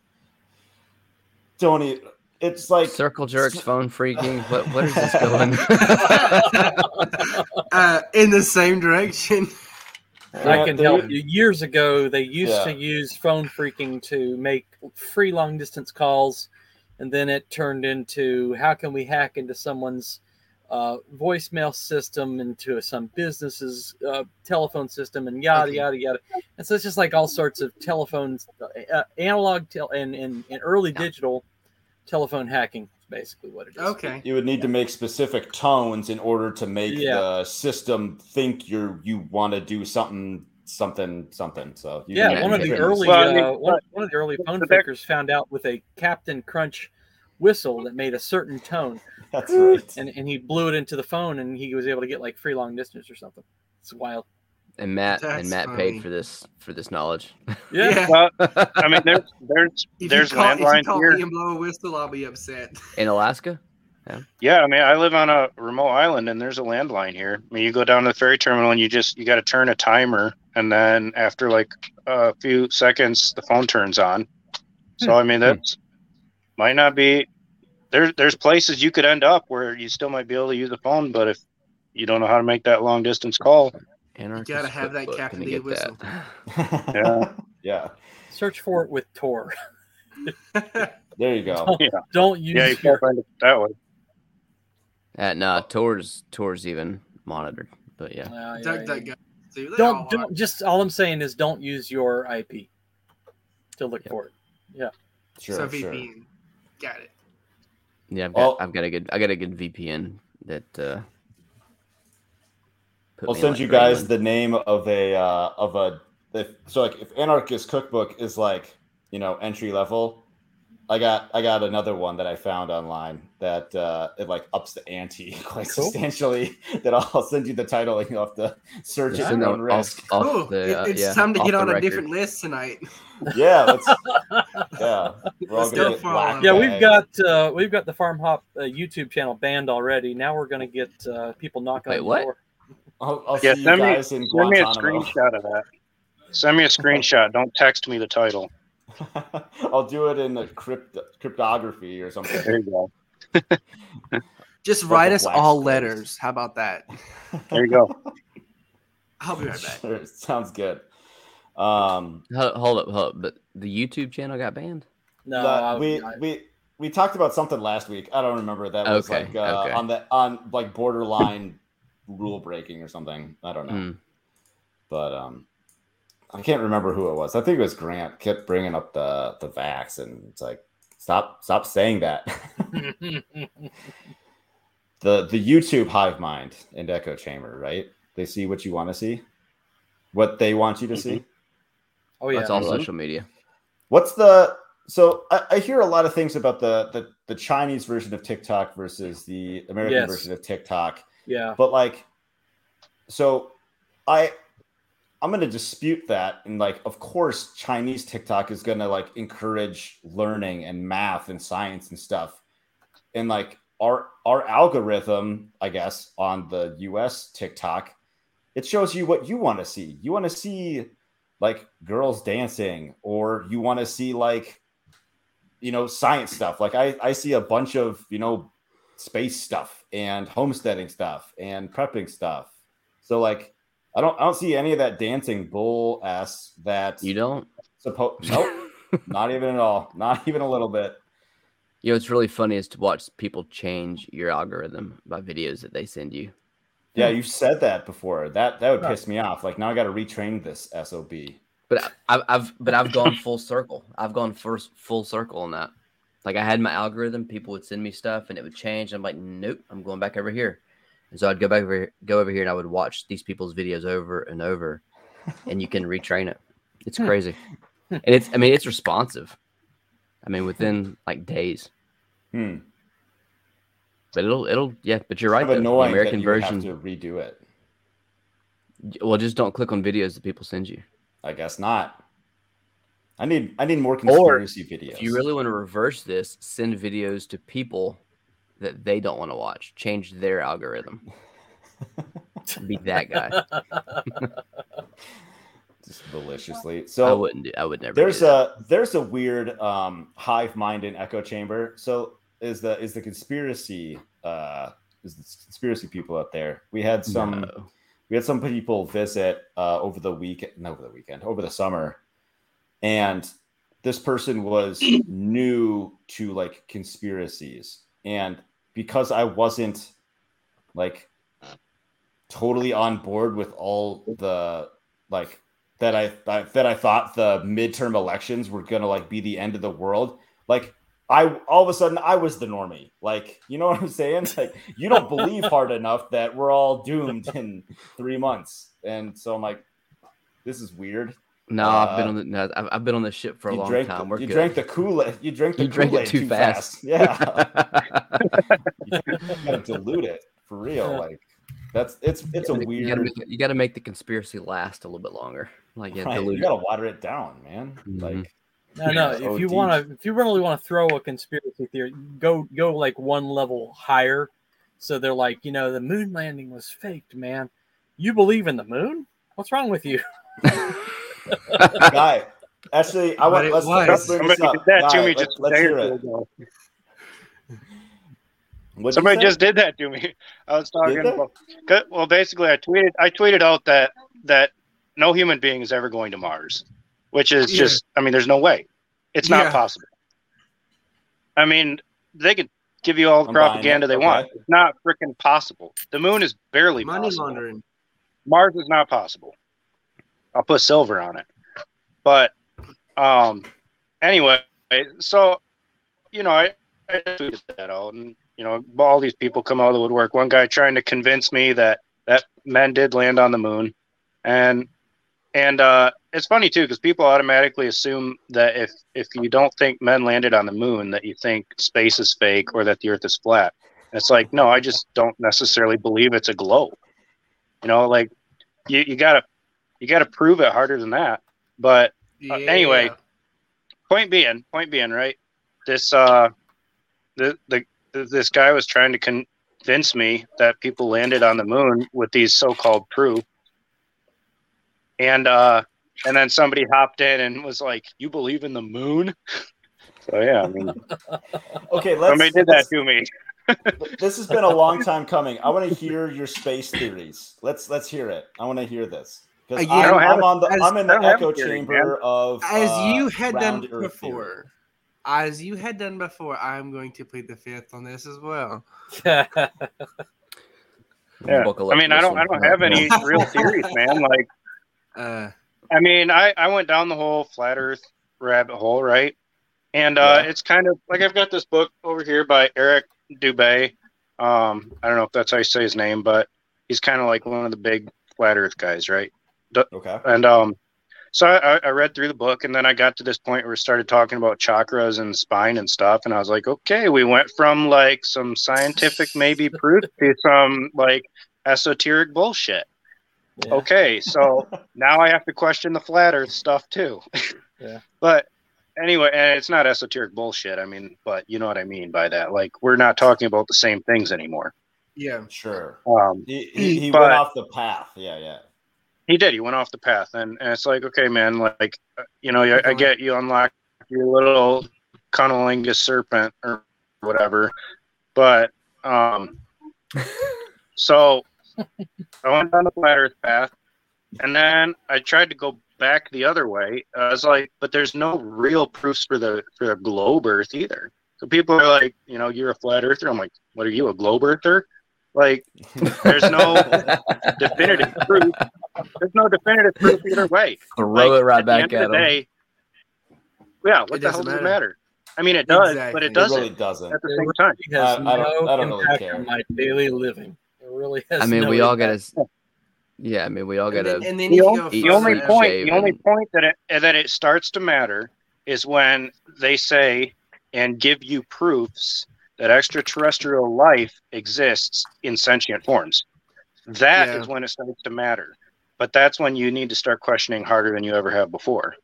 Don't e It's like Circle jerks, phone phreaking. What what is this [LAUGHS] going? [LAUGHS] uh, in the same direction. I can they- help you. Years ago, they used Yeah. to use phone phreaking to make free long distance calls, and then it turned into how can we hack into someone's uh, voicemail system, into some business's uh, telephone system, and yada Okay. yada yada. And so it's just like all sorts of telephones, uh, analog tel- and, and and early digital telephone hacking. is Basically, what it is. Okay. you would need to make specific tones in order to make Yeah. the system think you're you want to do something something something. So you Yeah, one of the early Well, I mean, uh, one, one of the early phone but there- phreakers found out with a Captain Crunch whistle that made a certain tone, That's right. and, and he blew it into the phone, and he was able to get like free long distance or something. It's wild. And Matt That's and Matt funny. paid for this for this knowledge. Yeah, Well, I mean, there's there's [LAUGHS] If there's you call, if you call here. me and blow a whistle, I'll be upset. [LAUGHS] In Alaska, Yeah, I mean, I live on a remote island, and there's a landline here. I mean, you go down to the ferry terminal, and you just you got to turn a timer, and then after like a few seconds, the phone turns on. So hmm. I mean, that's might not be. There's there's places you could end up where you still might be able to use the phone, but if you don't know how to make that long distance call, Anarchist gotta have that Cookbook, Captain can D you whistle. that? [LAUGHS] Yeah. yeah. search for it with Tor. [LAUGHS] There you go. Don't, don't use yeah, you your can't find it that way. Uh, no, Tor's Tor's even monitored, but yeah. Uh, yeah, Duck, yeah. duck, go. See, Don't are. don't just all I'm saying is don't use your IP to look Yep. for it. Yeah. Sure, so sure. VPN. Got it. Yeah, I've got Well- I've got a good I got a good VPN that uh put I'll send you guys Greenland. the name of a uh, of a if, so like if Anarchist Cookbook is like you know entry level, I got I got another one that I found online that uh, it like ups the ante [LAUGHS] quite Cool. substantially. [LAUGHS] That I'll send you the title and you'll have to search it Just at send your it own off- risk. off Cool. the, It- uh, it's yeah, time to get the on a different list tonight. Yeah, let's [LAUGHS] yeah. We're all Let's gonna go get for black it. Yeah, bag. we've got uh, we've got the Farm Hop uh, YouTube channel banned already. Now we're gonna get uh, people knocking Wait, on the what? door. I'll, I'll Yeah, see you send me guys in send me a screenshot of that. Send me a screenshot. Don't text me the title. [LAUGHS] I'll do it in the crypt cryptography or something. There you go. [LAUGHS] Just Like write us all closed. letters. How about that? [LAUGHS] There you go. I'll be right back. Sure, sounds good. Um, Hold, hold up, hold up. But the YouTube channel got banned? No, But I- we I- we we talked about something last week. I don't remember. That was Okay, like uh, okay. on the on like borderline rule breaking or something. I don't know. Mm. But um, I can't remember who it was. I think it was Grant. Kept bringing up the the vax, and it's like stop stop saying that. [LAUGHS] the the YouTube hive mind and echo chamber, right? They see what you want to see, what they want you to see. oh yeah, That's all Mhm. social media. What's the so I, I hear a lot of things about the, the the Chinese version of TikTok versus the American Yes. version of TikTok, yeah. but like, so I I'm gonna dispute that, and like, of course, Chinese TikTok is gonna like encourage learning and math and science and stuff, and like our our algorithm, I guess, on the U.S. TikTok, it shows you what you want to see. You want to see like girls dancing, or you want to see like you know science stuff. Like I I see a bunch of you know space stuff and homesteading stuff and prepping stuff. So like I don't I don't see any of that dancing bull ass that You don't. supposed nope, [LAUGHS] not even at all. Not even a little bit. You know, what's really funny is to watch people change your algorithm by videos that they send you. Yeah, you've said that before. That that would Right. piss me off. Like now I got to retrain this SOB. But I- I've, I've but I've gone full circle. I've gone first full circle on that. Like I had my algorithm, people would send me stuff and it would change. I'm like, nope, I'm going back over here. And so I'd go back over go over here and I would watch these people's videos over and over, and you can retrain it. It's crazy, and it's I mean it's responsive. I mean within like days, Hmm. but it'll it'll yeah. But you're right. Kind of though. The American you version. have to redo it. Well, just don't click on videos that people send you. I guess not. I need I need more conspiracy videos. If you really want to reverse this, send videos to people that they don't want to watch. Change their algorithm. Be that guy. [LAUGHS] just maliciously. So I wouldn't do. I would never. there's a there's a weird um hive mind in echo chamber. So is the is the conspiracy uh is the conspiracy people out there? We had some No. we had some people visit uh, over the weekend, not over the weekend, over the summer, and this person was [CLEARS THROAT] new to like conspiracies, and because I wasn't like totally on board with all the like that I, I that I thought the midterm elections were gonna like be the end of the world, like. I all of a sudden I was the normie. Like, you know what I'm saying? Like, you don't believe hard enough that we're all doomed in three months. And so I'm like, this is weird. No, I've been Uh, on the. No, I've, I've been on this ship for a long drank time. the, We're you good. drank the Kool-Aid. You drank the You drank it Kool-Aid too fast. Yeah. [LAUGHS] you gotta dilute it for real. Like that's it's it's a You gotta- You gotta, weird make, you gotta make the conspiracy last a little bit longer. Like yeah, right, dilute you gotta water it down, man. Mhm. Like No, no. Yeah, If you want to, if you really want to throw a conspiracy theory, go go like one level higher. So they're like, you know, the moon landing was faked, man. You believe in the moon? What's wrong with you? [LAUGHS] [LAUGHS] guy. Actually, I want it let's, was. let's bring this Somebody up. did that Guy, to let- just let's hear it. ago. What'd you Somebody just did that to me. I was talking they? about. 'cause- Well, basically, I tweeted. I tweeted out that that no human being is ever going to Mars, which is Yeah. just. I mean, there's no way. It's Yeah. not possible. I mean, they could give you all the I'm propaganda they okay. want. It's not freaking possible. The moon is barely Money possible. laundering. Mars is not possible. I'll put silver on it. But um anyway, so you know, I, I tweeted that out and you know, all these people come out of the woodwork. One guy trying to convince me that that men did land on the moon. And and uh it's funny too because people automatically assume that if if you don't think men landed on the moon that you think space is fake or that the earth is flat. And it's like, no, I just don't necessarily believe it's a globe. You know, like you, you gotta you gotta prove it harder than that. But Yeah. anyway, point being, point being, right? This uh, the the this guy was trying to convince me that people landed on the moon with these so-called proof, and uh, and then somebody hopped in and was like, "You believe in the moon?" [LAUGHS] So yeah, I mean, [LAUGHS] Okay, let's somebody did that let's- to me. [LAUGHS] this has been a long time coming. I want to hear your space theories. Let's let's hear it. I want to hear this because I'm, I don't have I'm on the as- I'm in the echo a theory, chamber of as uh, you had done round Earth before, as you had done before, I'm going to plead the fifth on this as well. Yeah. I mean, I don't I don't have any [LAUGHS] real theories, man. Like. [LAUGHS] Uh, I mean, I, I went down the whole flat Earth rabbit hole, right? And uh, Yeah. it's kind of like I've got this book over here by Eric Dubay. Um, I don't know if that's how you say his name, but he's kind of like one of the big flat Earth guys, right? Okay. And um, so I, I read through the book, and then I got to this point where we started talking about chakras and spine and stuff, and I was like, okay, we went from like some scientific maybe [LAUGHS] proof to some like esoteric bullshit. Yeah. Okay, so [LAUGHS] now I have to question the flat Earth stuff too. Yeah. [LAUGHS] But anyway, and it's not esoteric bullshit. I mean, but you know what I mean by that. Like we're not talking about the same things anymore. yeah. Sure. Um, He, he, he [CLEARS THROAT] But- went off the path. Yeah, yeah. He did. He went off the path, and, and it's like, okay, man, like you know, I, I get you unlock your little cunnilingus serpent or whatever, but Um, [LAUGHS] so I went down the flat Earth path, and then I tried to go back the other way. I was like, but there's no real proofs for the for the globe Earth either. So people are like, you know, you're a flat earther. I'm like, what are you, a globe earther? Like, there's no [LAUGHS] definitive proof. There's no definitive proof either way. Throw Like, it right at the back end at of the them. day, yeah, what It the hell doesn't does it matter. matter? I mean, it does, but Exactly. it It doesn't It really doesn't. at the It same time. It has I- I don't- I don't really impact care. on my daily living. It really has. I mean, no we all gotta. Yeah, I mean, we all And gotta. then, and then The you only, eat the only point, shave, the only and- point that it that it starts to matter is when they say and give you proofs that extraterrestrial life exists in sentient forms. That is Yeah. when it starts to matter. But that's when you need to start questioning harder than you ever have before.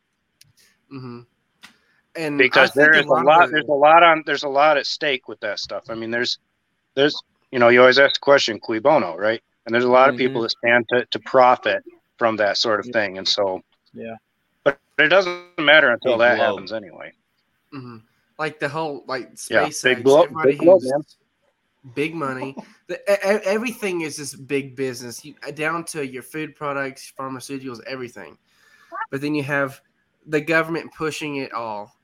hmm And because there is a lot there's a lot on there's a lot at stake with that stuff i mean there's there's you know you always ask the question cui bono right and there's a lot of people that stand to, to profit from that sort of thing and so Yeah. but it doesn't matter until Big that globe. happens anyway Mhm. Like the whole like Yeah, SpaceX, big globe- everybody big globe, who's man. big money. The, everything is just big business, you, uh, down to your food products, pharmaceuticals, everything. But then you have the government pushing it all,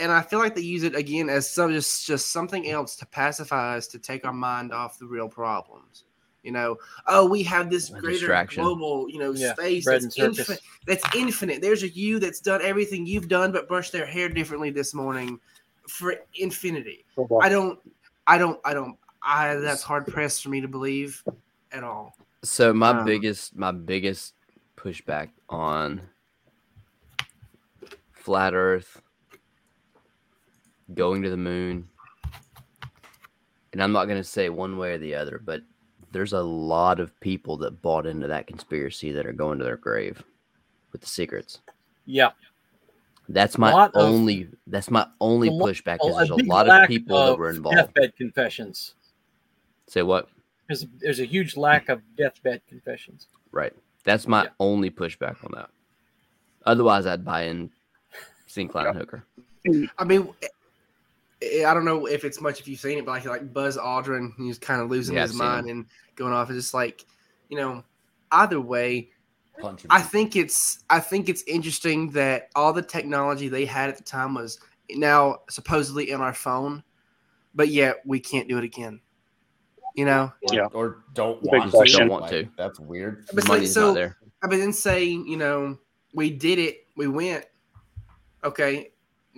and I feel like they use it again as some just just something else to pacify us to take our mind off the real problems. You know, oh, we have this A greater global, you know, Yeah, space that's infinite that's infinite. There's a you that's done everything you've done, but brushed their hair differently this morning for infinity. I don't, I don't, I don't. I that's hard pressed for me to believe at all. So my Um, biggest my biggest pushback on flat Earth, going to the moon, and I'm not gonna say one way or the other, but there's a lot of people that bought into that conspiracy that are going to their grave with the secrets. Yeah. That's my lot of- only. that's my only a pushback. a Is there's a big lot of people that were involved. Deathbed confessions. Say what? There's there's a huge lack of deathbed confessions. Right. That's my Yeah. only pushback on that. Otherwise, I'd buy in Syncline Hooker. I mean, eh, I don't know if it's much if you've seen it, but like like Buzz Aldrin, he's kind of losing Yeah, his I've mind and going off. It's just like, you know, either way, Punch I think it's I think it's interesting that all the technology they had at the time was now supposedly in our phone, but yet we can't do it again. You know, or, Yeah. or don't want to. Don't want Like, to. That's weird. But it's like, so- not there. I mean, then say you know we did it, we went. Okay,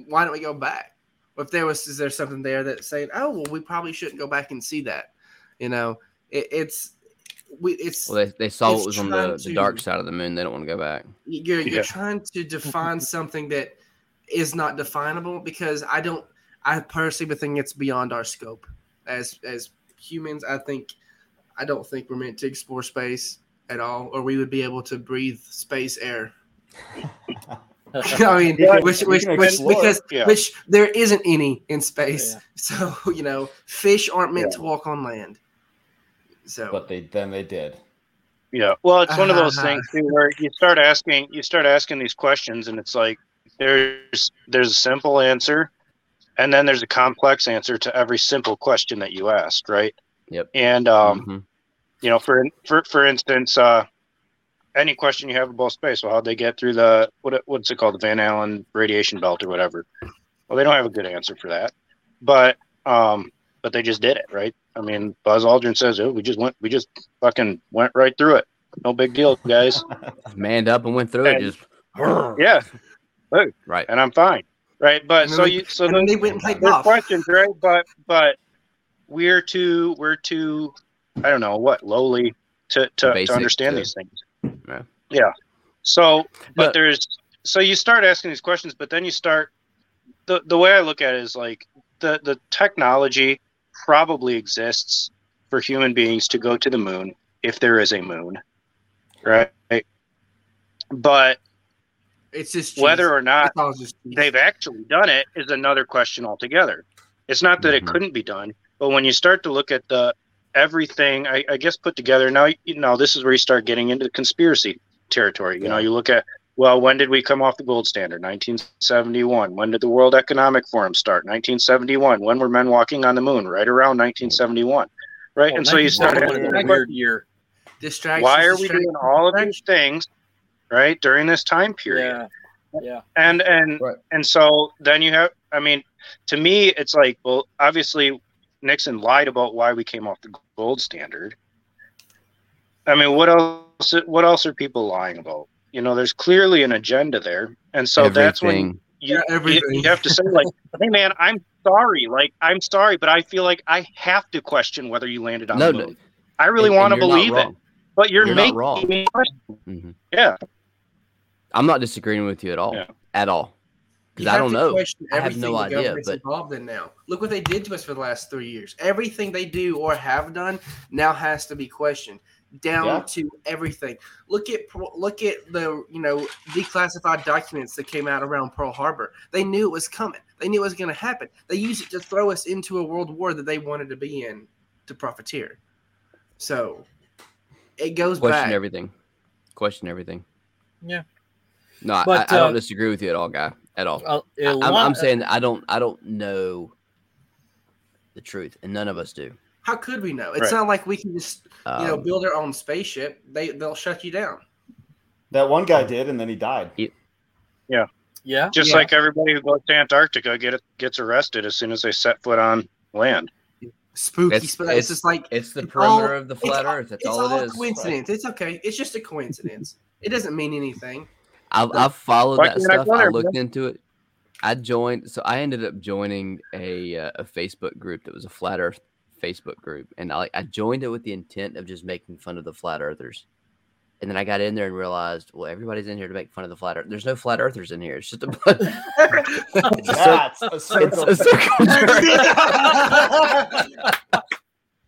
why don't we go back? If there was, is there something there that saying, oh well, we probably shouldn't go back and see that? You know, it, it's we it's Well, they, they saw it's what was on trying the, the dark side of the moon. They don't want to go back. you're you're Yeah. trying to [LAUGHS] define something that is not definable because I don't I personally would think it's beyond our scope as as humans. I think I don't think we're meant to explore space at all, or we would be able to breathe space air. [LAUGHS] I mean, Yeah, which which, which because Yeah. which there isn't any in space. Yeah. [LAUGHS] So you know, fish aren't meant to walk on land. So but they then they did. Yeah. Well, it's one of those [LAUGHS] things too, where you start asking, you start asking these questions, and it's like there's there's a simple answer, and then there's a complex answer to every simple question that you asked, right? Yep. And um, Mhm. you know, for for for instance, uh, any question you have about space, well, how'd they get through the what what's it called, the Van Allen radiation belt or whatever? Well, they don't have a good answer for that, but um, but they just did it, right? I mean, Buzz Aldrin says, "Oh, we just went, we just fucking went right through it. No big deal, guys." [LAUGHS] Manned up and went through it. Just yeah, right. and I'm fine, right? But so they- you, so then then they went and played golf. questions, right? But but we're too we're too I don't know what lowly to to, to understand to- these things. Yeah. Yeah. So, but Look- there's so you start asking these questions, but then you start the the way I look at it is like the the technology probably exists for human beings to go to the moon if there is a moon, right? But it's just whether or not It's all just cheese. they've actually done it is another question altogether. It's not that it Mhm. couldn't be done, but when you start to look at the everything, I, I guess put together now, you know, this is where you start getting into the conspiracy territory. You know, you look at Well, when did we come off the gold standard? 1971. When did the World Economic Forum start? 1971. When were men walking on the moon? Right around 1971. Right, Well, and so you start 1971 a weird year. Distractions. why are we doing all of these things right during this time period Yeah. Yeah. and and Right. and so then you have i mean to me it's like well obviously nixon lied about why we came off the gold standard i mean what else what else are people lying about you know there's clearly an agenda there and so that's when you, Yeah, you, everything. you have to say like [LAUGHS] hey man i'm sorry like i'm sorry but i feel like i have to question whether you landed on No, the no, i really want to and you're not believe it but you're, You're not making wrong. me question. Mhm. yeah I'm not disagreeing with you at all. Yeah. At all. Because I don't know. I have no idea, but- involved in now. Look what they did to us for the last three years. Everything they do or have done now has to be questioned down Yeah. to everything. Look at look at the you know declassified documents that came out around Pearl Harbor. They knew it was coming. They knew it was going to happen. They used it to throw us into a world war that they wanted to be in to profiteer. So it goes back. Question back. everything. Question everything. Yeah. No, I- But, I, I don't uh, disagree with you at all, guy. At all. Uh, a I, am lot- I'm saying that I don't. I don't know the truth, and none of us do. How could we know? It's Right. not like we can just you know Um, build our own spaceship. They they'll shut you down. That one guy did, and then he died. yeah. Yeah. Just Yeah. like everybody who goes to Antarctica get gets arrested as soon as they set foot on land. Spooky. It's- It's, it's- it's just like it's the it's perimeter all- of the flat all- Earth. That's it's all all it a is. coincidence. It's okay. It's just a coincidence. It doesn't mean anything. I've, I've followed Why that can't I stuff. I looked into it. I joined, so I ended up joining a uh, a Facebook group that was a flat Earth Facebook group, and I like I joined it with the intent of just making fun of the flat earthers. And then I got in there and realized, well, everybody's in here to make fun of the flat Earth. There's no flat earthers in here. It's just a [LAUGHS] bunch. [LAUGHS] it's a cir- That's it's a circle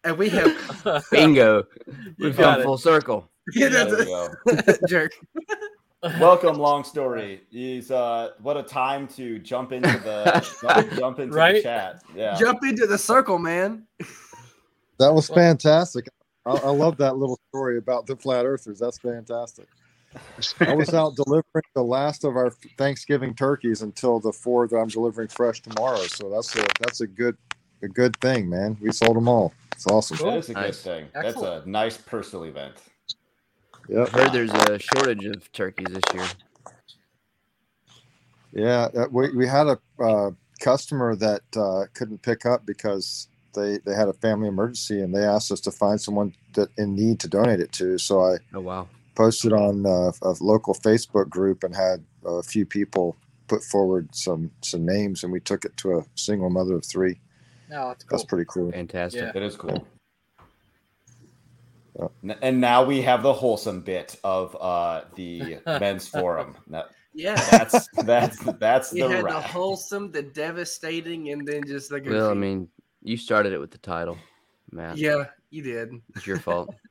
and we have [LAUGHS] Bingo. We've got come full circle. yeah, There that's we go. a jerk. Welcome, long story. He's uh, what a time to jump into the jump, jump into the chat. Yeah, Jump into the circle, man. That was fantastic. I, I love that little story about the flat earthers. That's fantastic. I was out [LAUGHS] delivering the last of our Thanksgiving turkeys until the four that I'm delivering fresh tomorrow. So that's a that's a good a good thing, man. We sold them all. It's awesome. that is a Nice. good thing. Excellent. That's a nice personal event. Yep. I heard there's a shortage of turkeys this year. Yeah, uh, we, we had a uh, customer that uh, couldn't pick up because they, they had a family emergency and they asked us to find someone that in need to donate it to. So I Oh wow. posted on uh, a local Facebook group and had a few people put forward some some names and we took it to a single mother of three. No, that's cool. That's pretty cool. Fantastic. Yeah. That is cool. Yeah. And now we have the wholesome bit of uh, the [LAUGHS] men's forum. Now, Yeah. That's that's that's We the had the wholesome, the devastating, and then just like a Well, I mean, you started it with the title, Matt. yeah, you did. It's your fault. [LAUGHS]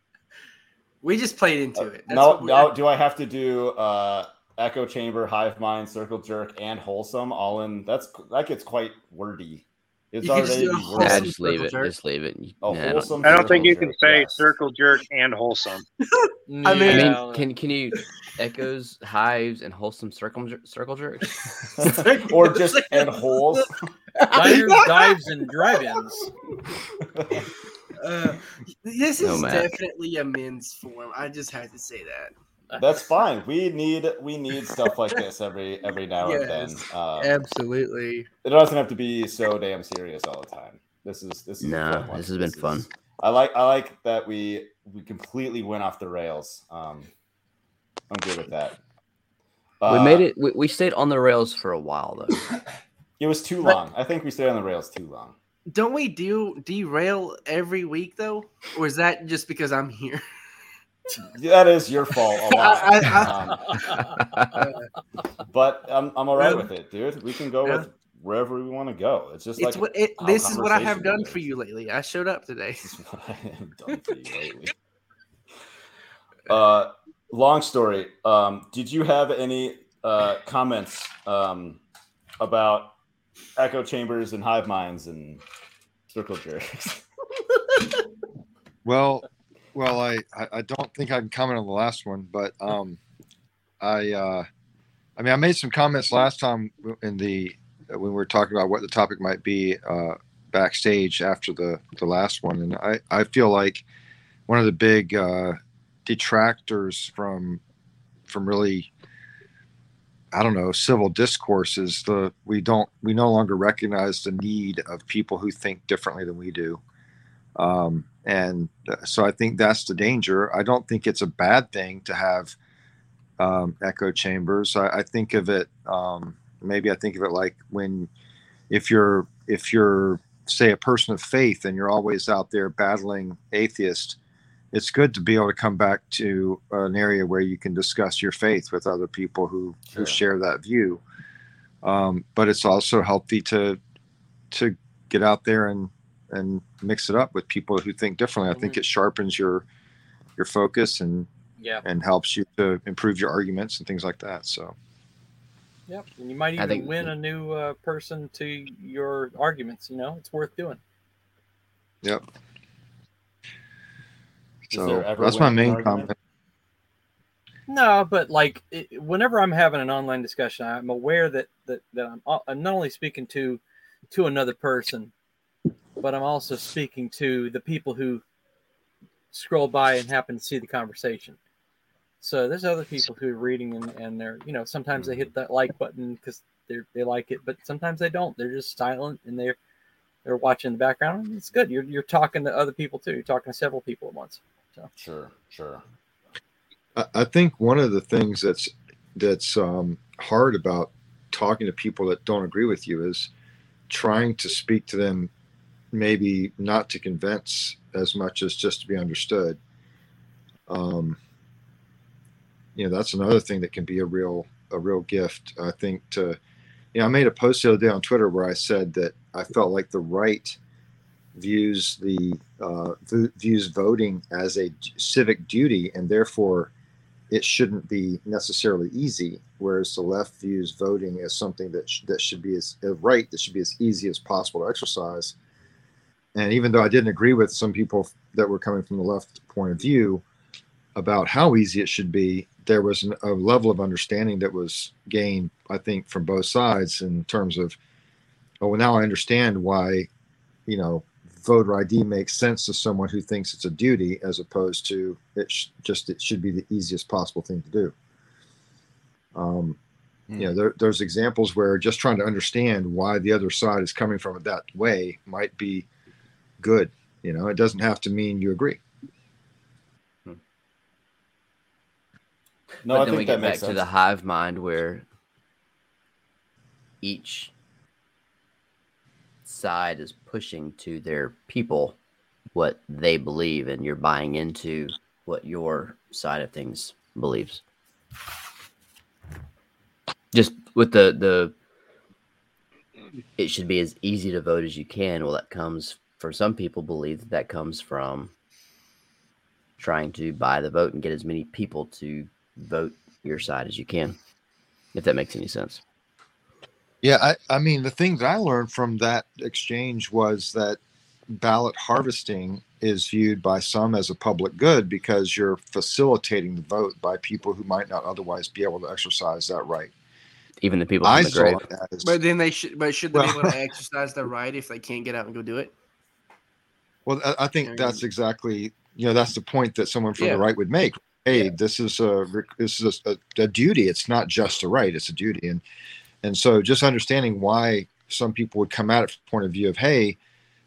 We just played into it. That's now, what now, do I have to do uh, echo chamber, hive mind, circle jerk, and wholesome all in? That's that gets quite wordy. It's You could just already do a wordy. Nah, Wholesome just leave it. jerk. Just leave it. Oh, Nah, I don't- I don't think you can jerk, say yes. circle jerk and wholesome. [LAUGHS] I I mean- mean, can can you echoes, hives, and wholesome circle jer- circle jerks? [LAUGHS] [LAUGHS] or just and holes. diners, dives, and drive-ins. Uh, this is No, definitely a men's form. I just had to say that. That's [LAUGHS] fine. We need we need stuff like this every every now and then. Yes. Um, Absolutely. it doesn't have to be so damn serious all the time. This is this is no. Fun this has been fun. I like I like that we we completely went off the rails. Um, I'm good with that. we Uh, made it. We, we stayed on the rails for a while though. [LAUGHS] It was too But- long. I think we stayed on the rails too long. Don't we do derail every week though, or is that just because I'm here? [LAUGHS] That is your fault a [LAUGHS] lot. I- I- Um, [LAUGHS] but I'm I'm all right with it, dude. We can go yeah. with wherever we want to go. It's just It's like what it, this is what I have done goes. for you lately. I showed up today. This is what I have done for you lately. Uh, long story. Um, did you have any uh, comments um, about echo chambers and hive minds and circle jerks? [LAUGHS] Well, well, I, I don't think I can comment on the last one, but um, I uh, I mean, I made some comments last time in the when we were talking about what the topic might be uh, backstage after the the last one, and I I feel like one of the big uh, detractors from from really I don't know civil discourse is the we don't we no longer recognize the need of people who think differently than we do. Um, and uh, so I think that's the danger. I don't think it's a bad thing to have um, echo chambers. I, I, think of it um, maybe I think of it like when if you're if you're say a person of faith and you're always out there battling atheists, it's good to be able to come back to an area where you can discuss your faith with other people who sure. who share that view. Um, but it's also healthy to to get out there and and mix it up with people who think differently. I think mm-hmm. it sharpens your your focus and yeah and helps you to improve your arguments and things like that. So. Yep, and you might even think, win a new uh, person to your arguments. You know, it's worth doing. Yep. So that's my main comment. No, but like it, whenever I'm having an online discussion, I'm aware that that, that I'm, uh, I'm not only speaking to to another person, but I'm also speaking to the people who scroll by and happen to see the conversation. So there's other people who are reading and, and they're, you know, sometimes they hit that like button because they they like it, but sometimes they don't. They're just silent and they're they're watching in the background. It's good. You're you're talking to other people too. You're talking to several people at once. So sure, sure. I, I think one of the things that's that's um, hard about talking to people that don't agree with you is trying to speak to them maybe not to convince as much as just to be understood. Um, you know, that's another thing that can be a real a real gift. I think to, you know, I made a post the other day on Twitter where I said that I felt like the right views the uh, views voting as a civic duty, and therefore it shouldn't be necessarily easy. Whereas the left views voting as something that sh- that should be as a right that should be as easy as possible to exercise and even though I didn't agree with some people that were coming from the left point of view about how easy it should be, there was an, a level of understanding that was gained, I think, from both sides in terms of, oh, well, now I understand why, you know, voter ID makes sense to someone who thinks it's a duty as opposed to it sh- just it should be the easiest possible thing to do. Um, mm. You know, there, there's examples where just trying to understand why the other side is coming from it that way might be good. You know, it doesn't have to mean you agree. Hmm. No, but I then we get back sense. to the hive mind where each side is pushing to their people what they believe, and you're buying into what your side of things believes. Just with the the it should be as easy to vote as you can. Well, that comes for some people believe that that comes from trying to buy the vote and get as many people to vote your side as you can if that makes any sense. Yeah i, I mean the thing that i learned from that exchange was that ballot harvesting is viewed by some as a public good because you're facilitating the vote by people who might not otherwise be able to exercise that right. Even the people from the grave. As, but then they should but should they well, be able to [LAUGHS] exercise their right if they can't get out and go do it well, I, think that's exactly you know that's the point that someone from yeah. the right would make. Hey, yeah. this is a this is a, a, duty. It's not just a right; it's a duty. And and so just understanding why some people would come at it from the point of view of hey,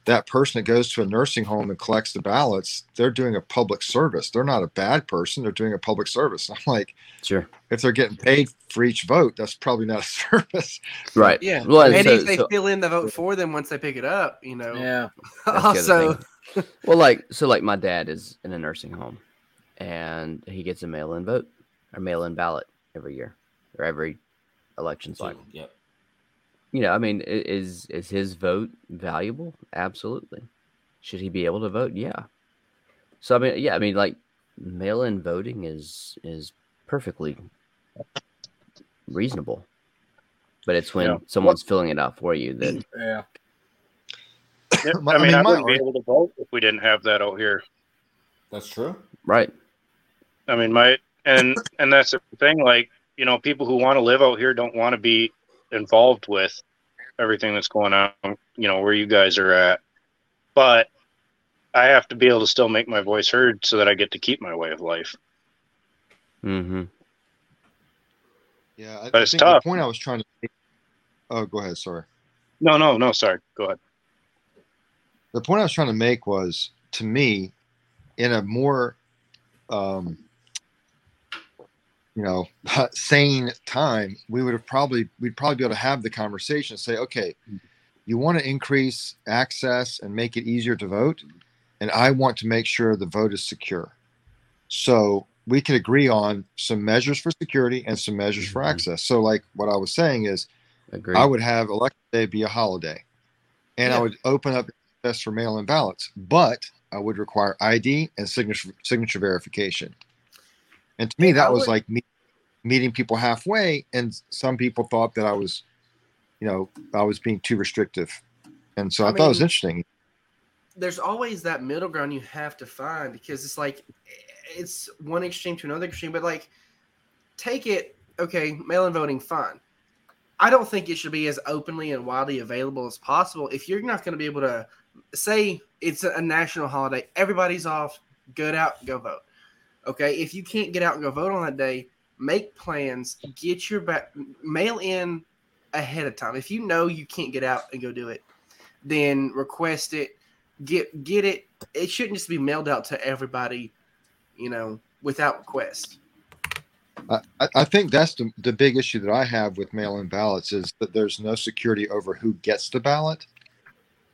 that person that goes to a nursing home and collects the ballots, they're doing a public service. They're not a bad person. They're doing a public service. [LAUGHS] I'm like, sure. If they're getting paid for each vote, that's probably not a [LAUGHS] service. Right. Yeah. Well, and so, if they so, fill in the vote for them once they pick it up, you know. Yeah. [LAUGHS] also. well, like so, like my dad is in a nursing home, and he gets a mail-in vote or mail-in ballot every year or every election cycle. Yep you know, I mean, is is his vote valuable? Absolutely. Should he be able to vote? Yeah. So I mean, yeah, I mean, like mail-in voting is is perfectly reasonable, but it's when yeah. someone's filling it out for you that [CLEARS THROAT] yeah. I mean, I, mean, I wouldn't be able to vote if we didn't have that out here. That's true. Right. I mean, my and and that's the thing. Like you know, people who want to live out here don't want to be involved with everything that's going on, you know, where you guys are at. But I have to be able to still make my voice heard so that I get to keep my way of life. Mm-hmm. Yeah, I, But I it's think tough. the point I was trying to make. Oh, go ahead. Sorry. No, no, no, sorry. Go ahead. the point I was trying to make was to me, in a more, um, you know, [LAUGHS] sane time, we would have probably we'd probably be able to have the conversation and say, okay, you want to increase access and make it easier to vote, and I want to make sure the vote is secure. So we can agree on some measures for security and some measures for Mhm. access. So, like what I was saying is, Agree. I would have election day be a holiday, and I would open up access for mail-in ballots, but I would require ID and signature signature verification. And to me, that was like me meeting people halfway, and some people thought that I was, you know, I was being too restrictive, and so I, I thought it was interesting. there's always that middle ground you have to find because it's like it's one extreme to another extreme but like take it okay mail-in voting fine. I don't think it should be as openly and widely available as possible. If you're not going to be able to say it's a national holiday everybody's off get out go vote okay? If you can't get out and go vote on that day make plans get your back mail in ahead of time. If you know you can't get out and go do it then request it. Get get it. It shouldn't just be mailed out to everybody you know without request. I, I- think that's the, the big issue that I have with mail-in ballots is that there's no security over who gets the ballot,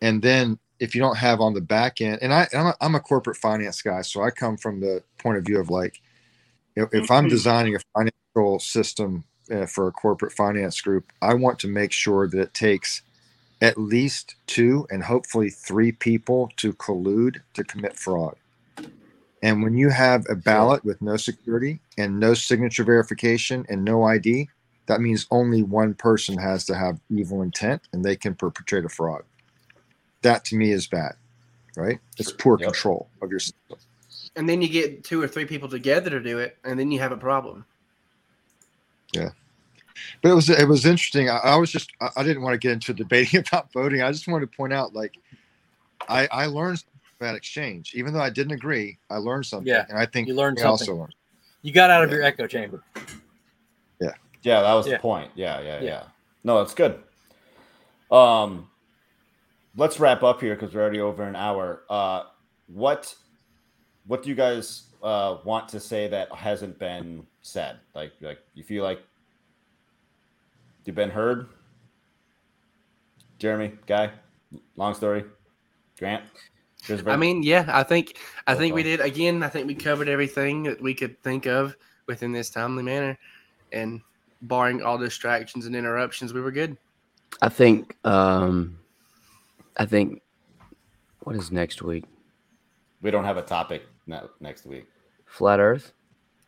and then if you don't have on the back end, and I I'm a, I'm a corporate finance guy, so I come from the point of view of like, if, if I'm designing a financial system uh, for a corporate finance group, I want to make sure that it takes at least two and hopefully three people to collude to commit fraud. And when you have a ballot with no security and no signature verification and no ID, that means only one person has to have evil intent and they can perpetrate a fraud. That to me is bad, right? It's poor Yep. control of your system. and then you get two or three people together to do it and then you have a problem Yeah, But it was it was interesting. I, I was just I, I didn't want to get into [LAUGHS] debating about voting. I just wanted to point out like I I learned something about exchange, even though I didn't agree. I learned something, Yeah, and I think you learned we also something. learned. You got out of your echo chamber. Yeah. Yeah, that was Yeah. the point. Yeah, yeah, yeah, Yeah. No, that's good. Um, let's wrap up here because we're already over an hour. Uh, what, what do you guys uh want to say that hasn't been said? Like, like you feel like you've been heard? Jeremy, guy, long story, Grant. Christopher? i mean yeah i think i think we did again i think we covered everything that we could think of within this timely manner and barring all distractions and interruptions we were good I think. Um, I think. What is next week? we don't have a topic ne- next week. Flat Earth.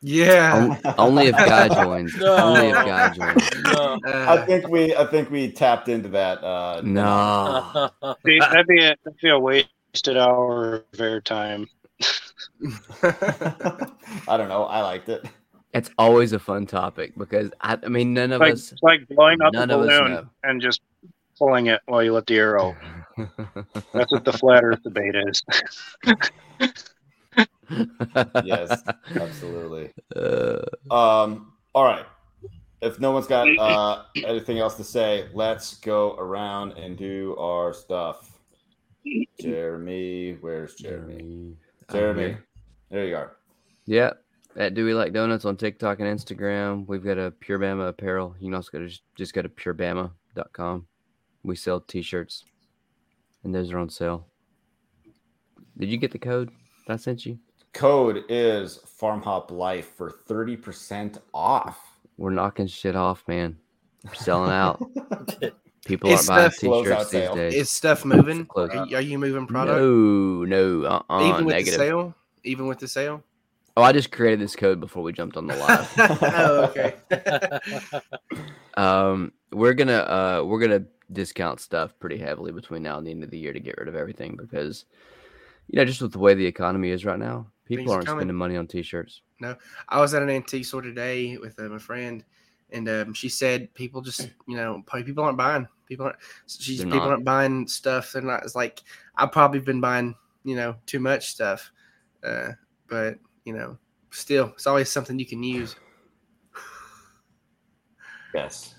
yeah On- only if God [LAUGHS] joins. No. Only if Guy joins. No. I think we, I think we tapped into that. Uh, No. [LAUGHS] Be- That'd be a, that'd be a wasted hour of airtime. [LAUGHS] I don't know. I liked it. It's always a fun topic because I, I mean none of Like, us. it's like blowing up None a balloon and just pulling it while you let the air out. That's what the flat Earth debate is. [LAUGHS] Yes, absolutely. Uh, Um, all right. If no one's got uh, anything else to say, let's go around and do our stuff. Jeremy, where's Jeremy? Jeremy, there you are. Yeah. At Do We Like Donuts on TikTok and Instagram. We've got a Pure Bama apparel. You can also go to, just go to purebama.com. We sell t shirts, and those are on sale. Did you get the code that I sent you? Code is Farm Hop Life for thirty percent off. We're knocking shit off, man. We're selling out. [LAUGHS] People It's aren't buying stuff- t-shirts these sale. days. is stuff moving Close. are, are you moving product No, no, uh, uh even with negative. the sale even with the sale Oh, I just created this code before we jumped on the live. [LAUGHS] oh okay [LAUGHS] um, we're gonna uh, we're gonna discount stuff pretty heavily between now and the end of the year to get rid of everything because you know just with the way the economy is right now, people Things are aren't coming. spending money on t-shirts. No i was at an antique store today with uh, my friend, and um, she said people just [CLEARS THROAT] you know people aren't buying people aren't she's They're people not. aren't buying stuff. They're not. It's like I've probably been buying you know too much stuff, uh, but you know still it's always something you can use. [SIGHS] Yes.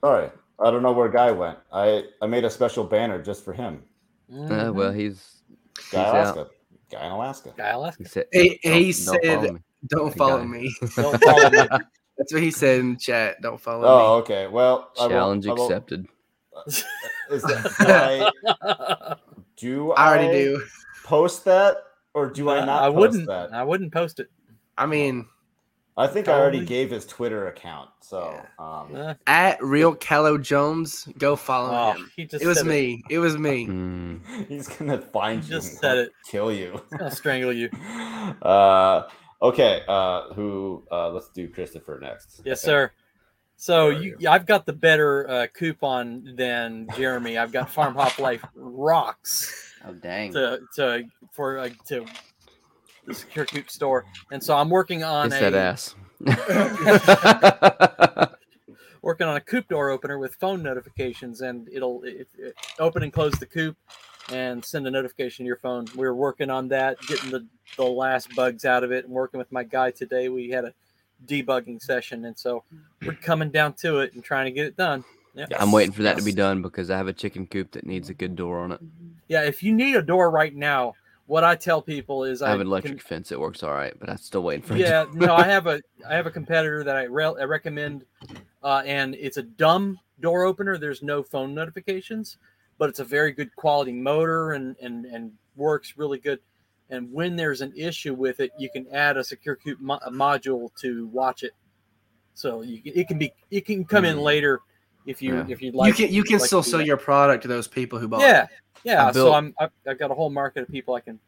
Sorry, I don't know where Guy went. I I made a special banner just for him. Mm-hmm. Uh, well, he's Guy He's out. Alaska. Guy in Alaska. Guy Alaska. he said He- don't- he don't follow said- me. Don't follow me. [LAUGHS] Don't follow me. That's what he said in the chat. Don't follow Oh, me. Oh, okay. Well, I won't- challenge I won't- accepted. Uh, is that, [LAUGHS] do I do I already do. post that or do I uh, not? I post wouldn't. that? I wouldn't post it. I mean, I think I already Probably. gave his Twitter account. So um, Uh, at real Callow Jones, go follow oh, him. he just It was said me. It was me. [LAUGHS] He's gonna find You you. just and said it. Kill you. It's gonna strangle you. [LAUGHS] Uh, okay. Uh, who? Uh, let's do Christopher next. Yes, Okay. sir. So Where are you, I've got the better uh, coupon than Jeremy. I've got Farm Hop Life rocks oh dang! to to for uh, to the SecureCoop store, and so I'm working on a that ass. [LAUGHS] working on a coop door opener with phone notifications, and it'll it, it, open and close the coop and send a notification to your phone. We're working on that, getting the the last bugs out of it, and working with my guy today. We had a debugging session, and so we're coming down to it and trying to get it done. Yeah, I'm waiting for that to be done because I have a chicken coop that needs a good door on it. yeah. If you need a door right now, what I tell people is I have an can- electric fence; it works all right, but I'm still waiting for it. yeah [LAUGHS] no i have a i have a competitor that i, re- I recommend uh, and it's a dumb door opener there's no phone notifications but it's a very good quality motor and and and works really good and when there's an issue with it you can add a SecureCoop mo- a module to watch it so you can, it can be it can come in Hmm. later if you Yeah. if you'd like you can you can like still sell that. your product to those people who bought yeah it. Yeah I so i'm I've, I've got a whole market of people i can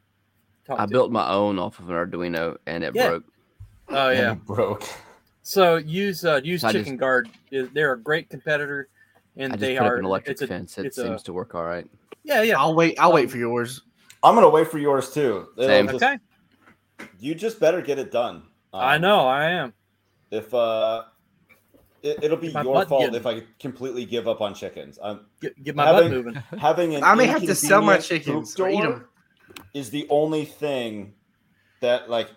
talk to. I to built my own off of an Arduino and it Yeah. broke. oh yeah And broke. So use uh, use I just- ChickenGuard. They're a great competitor, and I just they put are. up an electric it's a, fence. It it's a- seems to work all right. yeah, yeah. I'll wait. I'll Um, wait for yours. I'm gonna wait for yours too. Same. just- Okay, You just better get it done. Um, I know. I am. If uh, it, it'll be My your fault getting- if I completely give up on chickens. Um, Get, get my Having- butt moving. [LAUGHS] having an I may have to sell my chickens coop or eat door 'em. is the only thing that like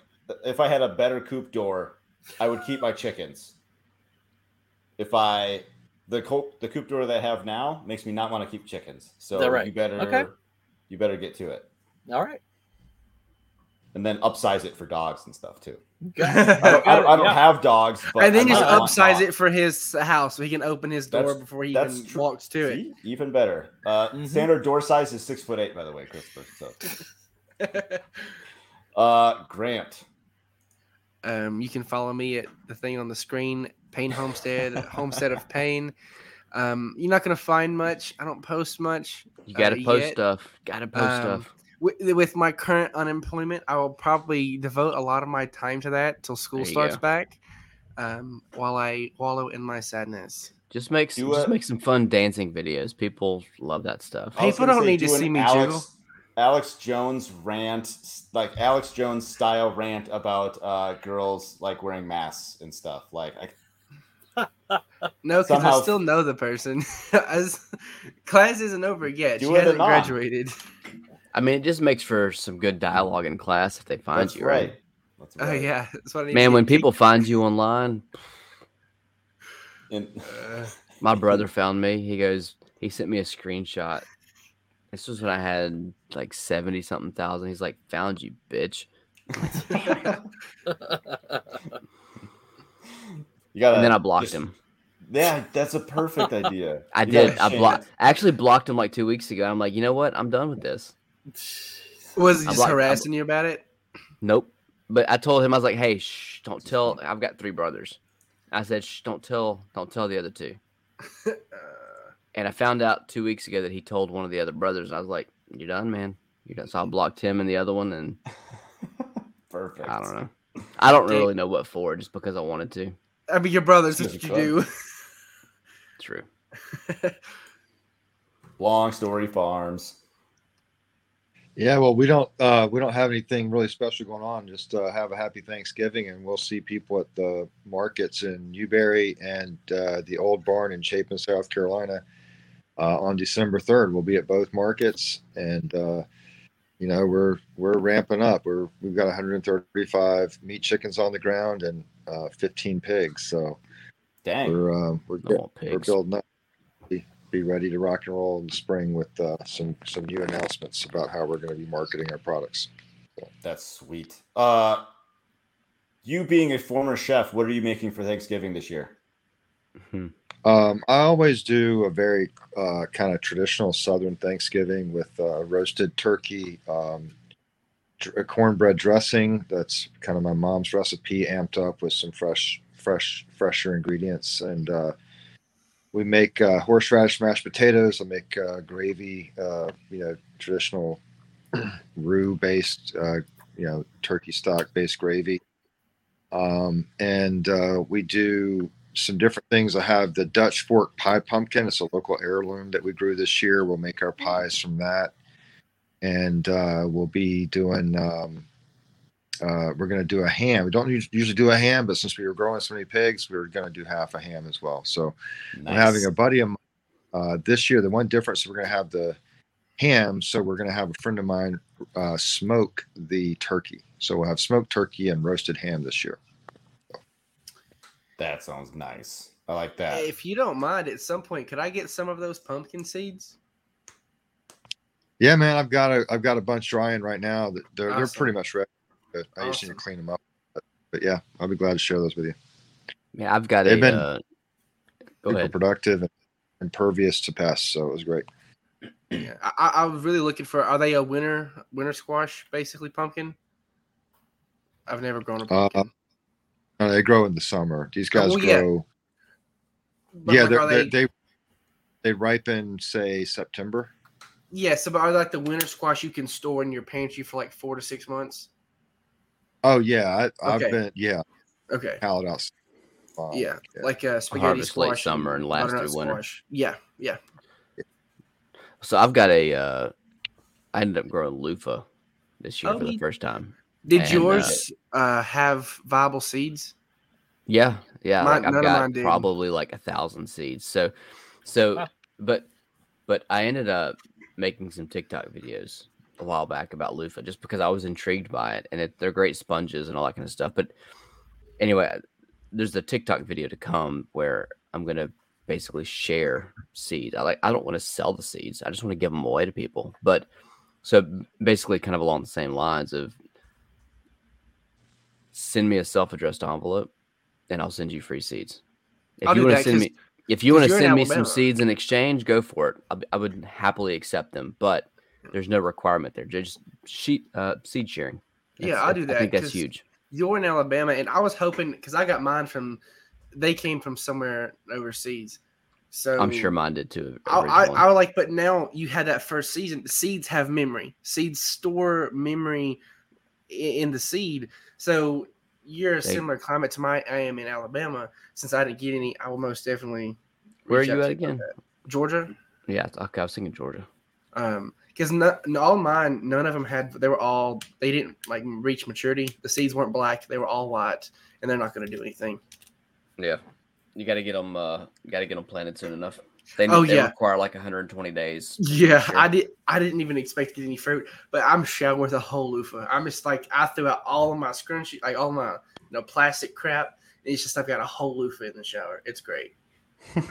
if I had a better coop door, I would keep my chickens. If I the coop the coop door that I have now makes me not want to keep chickens. So right? you better Okay. you better get to it. All right. And then upsize it for dogs and stuff too. Got I don't, I don't, I don't Yeah. have dogs, but and then just upsize it for his house so he can open his door That's- before he even true. walks to it. See? Even better. Uh, Mhm. Standard door size is six foot eight, by the way, Christopher. So, [LAUGHS] uh, Grant. Um, you can follow me at the thing on the screen, Payne Homestead, Homestead of Payne. Um, you're not gonna find much. I don't post much. You got to Uh, post yet. stuff. Got to post Um, stuff. With, with my current unemployment, I will probably devote a lot of my time to that till school starts go. back. Um, while I wallow in my sadness. Just make some, do just a- make some fun dancing videos. People love that stuff. People don't need to do an see me Alex, Alex Jones rant, like Alex Jones style rant about uh, girls like wearing masks and stuff. Like, I, [LAUGHS] No, because I Somehow- still know the person. [LAUGHS] As class isn't over yet. Do she hasn't graduated. I mean, it just makes for some good dialogue in class if they find that's you, right. right? That's Oh right. yeah, that's what I need. Man, to when people find you online, And, Uh, [LAUGHS] my brother found me. He goes, he sent me a screenshot. This was when I had like 70 something thousand. He's like, found you, bitch. [LAUGHS] you gotta. And then I blocked just- him. Yeah, that's a perfect idea. [LAUGHS] I You did. I blocked. I actually blocked him like two weeks ago. I'm like, you know what? I'm done with this. Was he just like- I'm- harassing you about it? Nope. But I told him I was like, "Hey, shh, don't tell." I've got three brothers. I said, "Shh, don't tell, don't tell the other two. Uh, [LAUGHS] And I found out two weeks ago that he told one of the other brothers. I was like, "You're done, man. You're done." So I blocked him and the other one, and [LAUGHS] Perfect. I don't know. I don't really know what for, just because I wanted to. I mean, your brothers. That's what you do. [LAUGHS] True. Long story farms. Yeah, well, we don't uh, we don't have anything really special going on. Just uh, have a happy Thanksgiving, and we'll see people at the markets in Newberry and uh, the Old Barn in Chapin, South Carolina, uh, on December third. We'll be at both markets, and uh, you know we're we're ramping up. We're we've got 135 meat chickens on the ground and uh, 15 pigs. So Dang. we're uh, we're, No we're building up. Be, be ready to rock and roll in the spring with uh, some some new announcements about how we're going to be marketing our products. That's sweet. Uh, you being a former chef, what are you making for Thanksgiving this year? Hmm. Um, I always do a very uh, kind of traditional Southern Thanksgiving with uh, roasted turkey, um, dr- a cornbread dressing. That's kind of my mom's recipe, amped up with some fresh, fresh, fresher ingredients. And uh, we make uh, horseradish mashed potatoes. I make uh, gravy, uh, you know, traditional [CLEARS THROAT] roux-based, uh, you know, turkey stock-based gravy. Um, and uh, we do some different things. I have the Dutch fork pie pumpkin. It's a local heirloom that we grew this year. We'll make our pies from that, and uh, we'll be doing. Um, uh, we're going to do a ham. We don't usually do a ham, but since we were growing so many pigs, we were going to do half a ham as well. So I'm having a buddy of mine uh, this year. The one difference we're going to have the ham. So we're going to have a friend of mine uh, smoke the turkey. So we'll have smoked turkey and roasted ham this year. That sounds nice. I like that. If you don't mind, at some point, could I get some of those pumpkin seeds? Yeah, man, I've got a I've got a bunch drying right now. That they're they're pretty much ready. But I just need to clean them up. But, but yeah, I'll be glad to share those with you. Yeah, I've got it. They've a. been uh, go Super ahead. productive and impervious to pests, so it was great. Yeah, I, I I was really looking for. Are they a winter winter squash, basically pumpkin? I've never grown a Uh, pumpkin. Uh, they grow in the summer. These guys well, yeah. grow. But, Yeah, like, they're, are they they, they they ripen say September. yeah. So, but are like the winter squash you can store in your pantry for like four to six months? Oh yeah, I, I've Okay. been yeah Okay. pallet out. Um, Yeah, like uh, spaghetti Harvest late squash, summer and last butternut through winter. squash. Yeah, yeah. So I've got a. Uh, I ended up growing loofah this year Oh, for the first time. Did And, uh, yours uh, have viable seeds? Yeah, yeah. Mine- like I've none of mine got did. probably like a thousand seeds. So, so, Wow. but, but I ended up making some TikTok videos a while back about loofah just because I was intrigued by it, and it, they're great sponges and all that kind of stuff. But anyway, there's the TikTok video to come where I'm gonna basically share seeds. I like I don't want to sell the seeds. I just want to give them away to people. But so basically, kind of along the same lines of send me a self-addressed envelope, and I'll send you free seeds. If I'll you want to send me, if you want to send me some seeds in exchange, go for it. I, I would happily accept them, but there's no requirement there. Just sheet uh, seed sharing. Yeah, I'll do that. I think that's huge. You're in Alabama, and I was hoping because I got mine from. They came from somewhere overseas, so I'm sure mine did too. I, I. I like, but now you had that first season. Seeds have memory. Seeds store memory in the seed. So you're a They- similar climate to my. I am in Alabama. Since I didn't get any, I will most definitely. Where are you at again? Georgia. Yeah, okay. I was thinking Georgia. Um, because no, no, all mine, none of them had. They were all. They didn't like reach maturity. The seeds weren't black. They were all white, and they're not going to do anything. Yeah, you got to get them. Uh, you got to get them planted soon enough. They, Oh, they yeah. require like 120 days. Yeah, Sure. I did. I didn't even expect to get any fruit, but I'm showering with a whole loofah. I'm just like I threw out all of my scrunchie, like all my you know plastic crap. and It's just I've got a whole loofah in the shower. It's great. [LAUGHS]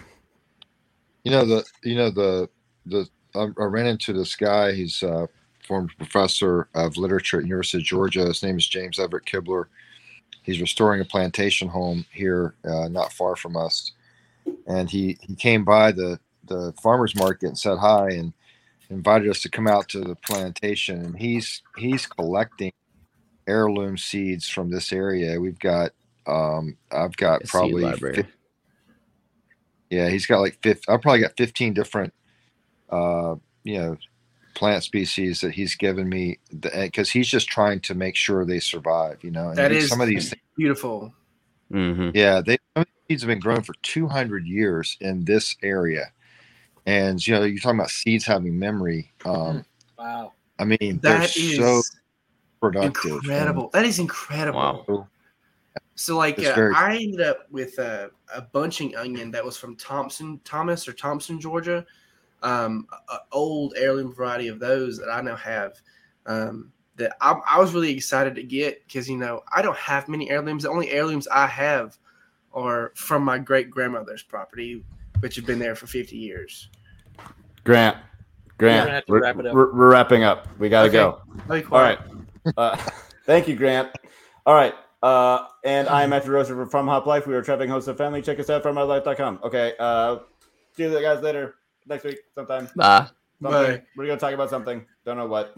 You know the you know the the I, I ran into this guy. He's a former professor of literature at University of Georgia. His name is James Everett Kibler. He's restoring a plantation home here, uh, not far from us. And he he came by the the farmers market and said hi and invited us to come out to the plantation. And he's he's collecting heirloom seeds from this area. We've got um, I've got probably yeah, he's got like fifth. I've probably got fifteen different, uh, you know, plant species that he's given me because he's just trying to make sure they survive. You know, and That these- is some of these. Things, beautiful. Mm-hmm. yeah, they some of these seeds have been grown for two hundred years in this area, and you know, you're talking about seeds having memory. Um, Wow. I mean, they're That is so productive. and- incredible. That is incredible. Wow. So like uh, very- I ended up with a, a bunching onion that was from Thompson, Thomas or Thompson, Georgia. Um, a, a old heirloom variety of those that I now have. Um, that I, I was really excited to get because you know I don't have many heirlooms. The only heirlooms I have are from my great grandmother's property, which have been there for fifty years. Grant, Grant, gonna have to we're, wrap. We're, we're wrapping up. We gotta Okay. go. Be All quiet. right. Uh, [LAUGHS] thank you, Grant. All right. Uh, and I'm Matthew Roser from Hop Life. We are traveling hosts of family. Check us out from outlife.com. Okay. Uh, see you guys later next week sometime. Bye. Something. Bye. We're gonna talk about something. Don't know what.